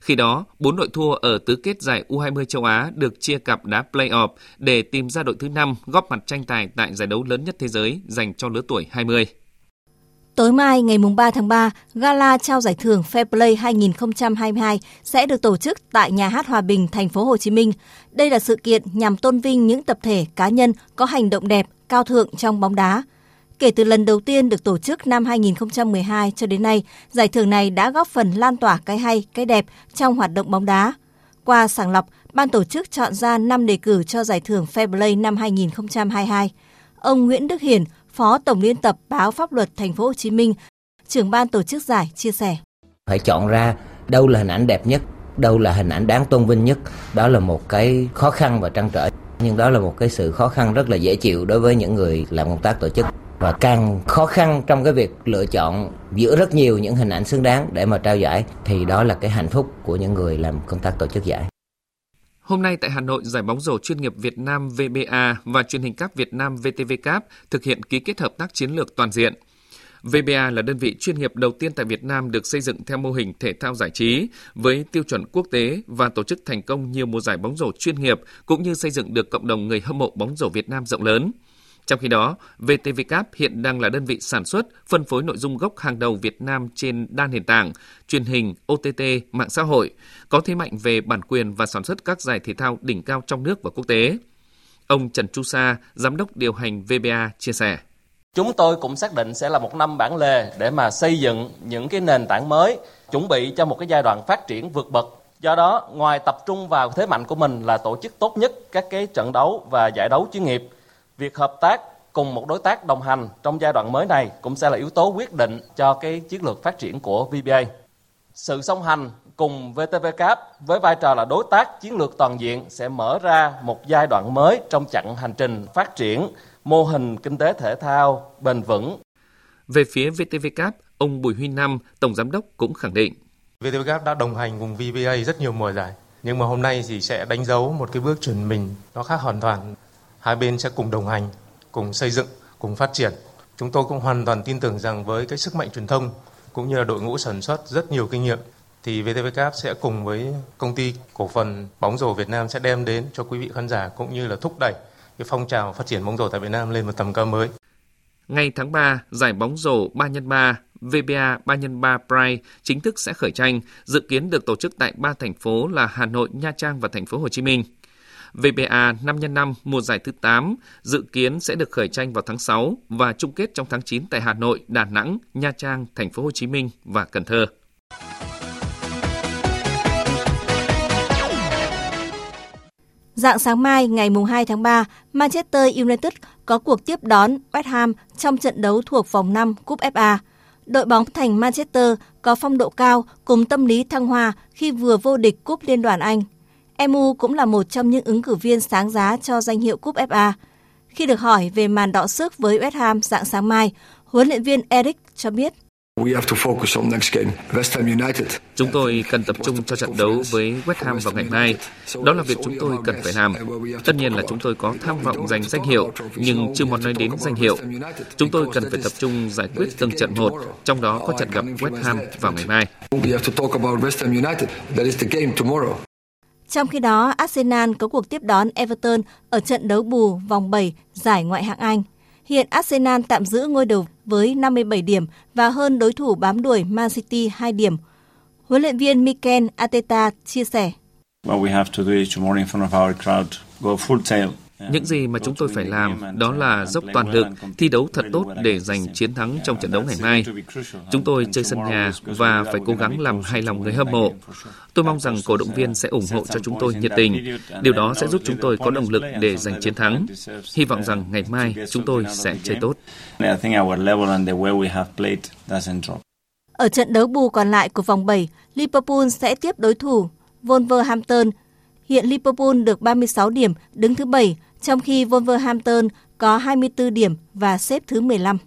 Khi đó, bốn đội thua ở tứ kết giải U20 châu Á được chia cặp đá play-off để tìm ra đội thứ 5 góp mặt tranh tài tại giải đấu lớn nhất thế giới dành cho lứa tuổi 20. Tối mai ngày 3 tháng 3, gala trao giải thưởng Fair Play 2022 sẽ được tổ chức tại Nhà hát Hòa Bình, thành phố Hồ Chí Minh. Đây là sự kiện nhằm tôn vinh những tập thể cá nhân có hành động đẹp, cao thượng trong bóng đá. Kể từ lần đầu tiên được tổ chức năm 2012 cho đến nay, giải thưởng này đã góp phần lan tỏa cái hay, cái đẹp trong hoạt động bóng đá. Qua sàng lọc, ban tổ chức chọn ra 5 đề cử cho giải thưởng Fair Play năm 2022. Ông Nguyễn Đức Hiển, Phó Tổng biên tập báo Pháp luật Thành phố Hồ Chí Minh, trưởng ban tổ chức giải chia sẻ. Phải chọn ra đâu là hình ảnh đẹp nhất, đâu là hình ảnh đáng tôn vinh nhất. Đó là một cái khó khăn và trăn trở. Nhưng đó là một cái sự khó khăn rất là dễ chịu đối với những người làm công tác tổ chức và càng khó khăn trong cái việc lựa chọn giữa rất nhiều những hình ảnh xứng đáng để mà trao giải thì đó là cái hạnh phúc của những người làm công tác tổ chức giải. Hôm nay tại Hà Nội, Giải bóng rổ chuyên nghiệp Việt Nam VBA và truyền hình cáp Việt Nam VTV cáp thực hiện ký kết hợp tác chiến lược toàn diện. VBA là đơn vị chuyên nghiệp đầu tiên tại Việt Nam được xây dựng theo mô hình thể thao giải trí với tiêu chuẩn quốc tế và tổ chức thành công nhiều mùa giải bóng rổ chuyên nghiệp cũng như xây dựng được cộng đồng người hâm mộ bóng rổ Việt Nam rộng lớn. Trong khi đó, VTV Cap hiện đang là đơn vị sản xuất, phân phối nội dung gốc hàng đầu Việt Nam trên đa nền tảng, truyền hình, OTT, mạng xã hội, có thế mạnh về bản quyền và sản xuất các giải thể thao đỉnh cao trong nước và quốc tế. Ông Trần Chu Sa, giám đốc điều hành VBA chia sẻ. Chúng tôi cũng xác định sẽ là một năm bản lề để mà xây dựng những cái nền tảng mới, chuẩn bị cho một cái giai đoạn phát triển vượt bậc. Do đó, ngoài tập trung vào thế mạnh của mình là tổ chức tốt nhất các cái trận đấu và giải đấu chuyên nghiệp, việc hợp tác cùng một đối tác đồng hành trong giai đoạn mới này cũng sẽ là yếu tố quyết định cho cái chiến lược phát triển của VBA. Sự song hành cùng VTV Cap với vai trò là đối tác chiến lược toàn diện sẽ mở ra một giai đoạn mới trong chặng hành trình phát triển mô hình kinh tế thể thao bền vững. Về phía VTV Cap, ông Bùi Huy Nam, Tổng Giám đốc cũng khẳng định. VTV Cap đã đồng hành cùng VBA rất nhiều mùa giải, nhưng mà hôm nay thì sẽ đánh dấu một cái bước chuyển mình nó khác hoàn toàn. Hai bên sẽ cùng đồng hành, cùng xây dựng, cùng phát triển. Chúng tôi cũng hoàn toàn tin tưởng rằng với cái sức mạnh truyền thông cũng như là đội ngũ sản xuất rất nhiều kinh nghiệm thì VTVCAP sẽ cùng với công ty cổ phần bóng rổ Việt Nam sẽ đem đến cho quý vị khán giả cũng như là thúc đẩy cái phong trào phát triển bóng rổ tại Việt Nam lên một tầm cao mới. Ngày tháng 3, giải bóng rổ 3x3 VBA 3x3 Pride chính thức sẽ khởi tranh, dự kiến được tổ chức tại ba thành phố là Hà Nội, Nha Trang và thành phố Hồ Chí Minh. VBA 5x5 mùa giải thứ 8 dự kiến sẽ được khởi tranh vào tháng 6 và chung kết trong tháng 9 tại Hà Nội, Đà Nẵng, Nha Trang, thành phố Hồ Chí Minh và Cần Thơ. Dạng sáng mai ngày 2 tháng 3, Manchester United có cuộc tiếp đón West Ham trong trận đấu thuộc vòng 5 Cúp FA. Đội bóng thành Manchester có phong độ cao cùng tâm lý thăng hoa khi vừa vô địch Cúp Liên đoàn Anh. MU cũng là một trong những ứng cử viên sáng giá cho danh hiệu Cúp FA. Khi được hỏi về màn đọ sức với West Ham dạng sáng mai, huấn luyện viên Eric cho biết Chúng tôi cần tập trung cho trận đấu với West Ham vào ngày mai. Đó là việc chúng tôi cần phải làm. Tất nhiên là chúng tôi có tham vọng giành danh hiệu, nhưng chưa muốn nói đến danh hiệu. Chúng tôi cần phải tập trung giải quyết từng trận một, trong đó có trận gặp West Ham vào ngày mai. Trong khi đó, Arsenal có cuộc tiếp đón Everton ở trận đấu bù vòng 7 giải ngoại hạng Anh. Hiện Arsenal tạm giữ ngôi đầu với 57 điểm và hơn đối thủ bám đuổi Man City 2 điểm. Huấn luyện viên Mikel Arteta chia sẻ. Well, we have to do it tomorrow in front of our crowd. Go full tail. Những gì mà chúng tôi phải làm đó là dốc toàn lực, thi đấu thật tốt để giành chiến thắng trong trận đấu ngày mai. Chúng tôi chơi sân nhà và phải cố gắng làm hài lòng người hâm mộ. Tôi mong rằng cổ động viên sẽ ủng hộ cho chúng tôi nhiệt tình. Điều đó sẽ giúp chúng tôi có động lực để giành chiến thắng. Hy vọng rằng ngày mai chúng tôi sẽ chơi tốt. Ở trận đấu bù còn lại của vòng 7, Liverpool sẽ tiếp đối thủ Wolverhampton. Hiện Liverpool được 36 điểm, đứng thứ 7, trong khi Wolverhampton có 24 điểm và xếp thứ 15.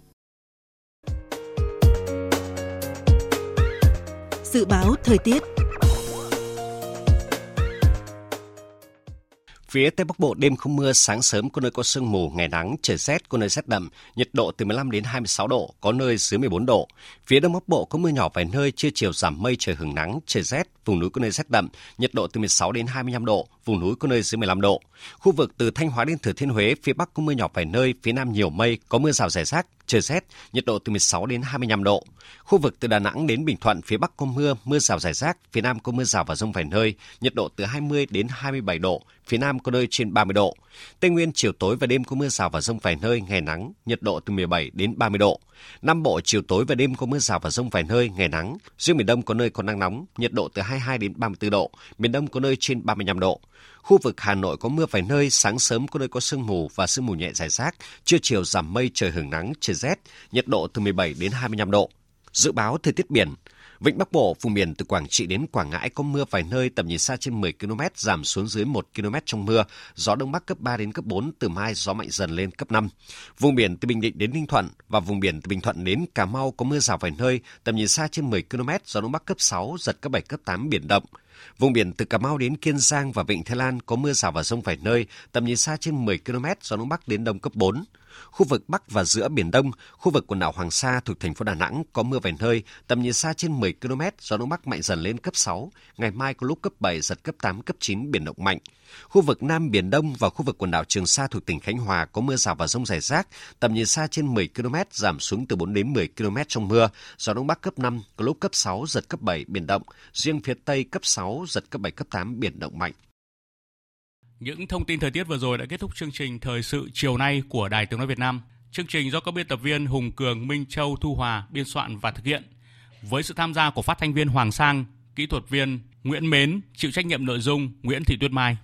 Dự báo thời tiết Phía Tây Bắc Bộ đêm không mưa, sáng sớm có nơi có sương mù, ngày nắng, trời rét, có nơi rét đậm, nhiệt độ từ 15 đến 26 độ, có nơi dưới 14 độ. Phía Đông Bắc Bộ có mưa nhỏ vài nơi, trưa chiều giảm mây, trời hưởng nắng, trời rét, vùng núi có nơi rét đậm, nhiệt độ từ 16 đến 25 độ, vùng núi có nơi dưới 15 độ. Khu vực từ Thanh Hóa đến Thừa Thiên Huế, phía Bắc có mưa nhỏ vài nơi, phía Nam nhiều mây, có mưa rào rải rác, trời rét, nhiệt độ từ 16 đến 25 độ. Khu vực từ Đà Nẵng đến Bình Thuận, phía Bắc có mưa, mưa rào rải rác, phía Nam có mưa rào và rông vài nơi, nhiệt độ từ 20 đến 27 độ, phía Nam có nơi trên 30 độ. Tây Nguyên chiều tối và đêm có mưa rào và rông vài nơi, ngày nắng, nhiệt độ từ 17 đến 30 độ. Nam Bộ chiều tối và đêm có mưa rào và rông vài nơi, ngày nắng. Riêng miền Đông có nơi có nắng nóng, nhiệt độ từ 22 đến 34 độ, miền Đông có nơi trên 35 độ. Khu vực Hà Nội có mưa vài nơi, sáng sớm có nơi có sương mù và sương mù nhẹ rải rác, trưa chiều giảm mây trời hưởng nắng, trời rét, nhiệt độ từ 17 đến 25 độ. Dự báo thời tiết biển, Vịnh Bắc Bộ, vùng biển từ Quảng Trị đến Quảng Ngãi có mưa vài nơi tầm nhìn xa trên 10 km, giảm xuống dưới 1 km trong mưa, gió đông bắc cấp 3 đến cấp 4, từ mai gió mạnh dần lên cấp 5. Vùng biển từ Bình Định đến Ninh Thuận và vùng biển từ Bình Thuận đến Cà Mau có mưa rào vài nơi, tầm nhìn xa trên 10 km, gió đông bắc cấp 6, giật cấp 7 cấp 8 biển động. Vùng biển từ Cà Mau đến Kiên Giang và Vịnh Thái Lan có mưa rào và rông vài nơi, tầm nhìn xa trên 10 km, gió đông bắc đến đông cấp 4. Khu vực Bắc và giữa Biển Đông, khu vực quần đảo Hoàng Sa thuộc thành phố Đà Nẵng có mưa vài nơi, tầm nhìn xa trên 10 km, gió Đông Bắc mạnh dần lên cấp 6, ngày mai có lúc cấp 7, giật cấp 8, cấp 9, biển động mạnh. Khu vực Nam Biển Đông và khu vực quần đảo Trường Sa thuộc tỉnh Khánh Hòa có mưa rào và rông rải rác, tầm nhìn xa trên 10 km, giảm xuống từ 4 đến 10 km trong mưa, gió Đông Bắc cấp 5, có lúc cấp 6, giật cấp 7, biển động, riêng phía Tây cấp 6, giật cấp 7, cấp 8, biển động mạnh. Những thông tin thời tiết vừa rồi đã kết thúc chương trình thời sự chiều nay của Đài Tiếng nói Việt Nam. Chương trình do các biên tập viên Hùng Cường, Minh Châu, Thu Hòa biên soạn và thực hiện. Với sự tham gia của phát thanh viên Hoàng Sang, kỹ thuật viên Nguyễn Mến, chịu trách nhiệm nội dung Nguyễn Thị Tuyết Mai.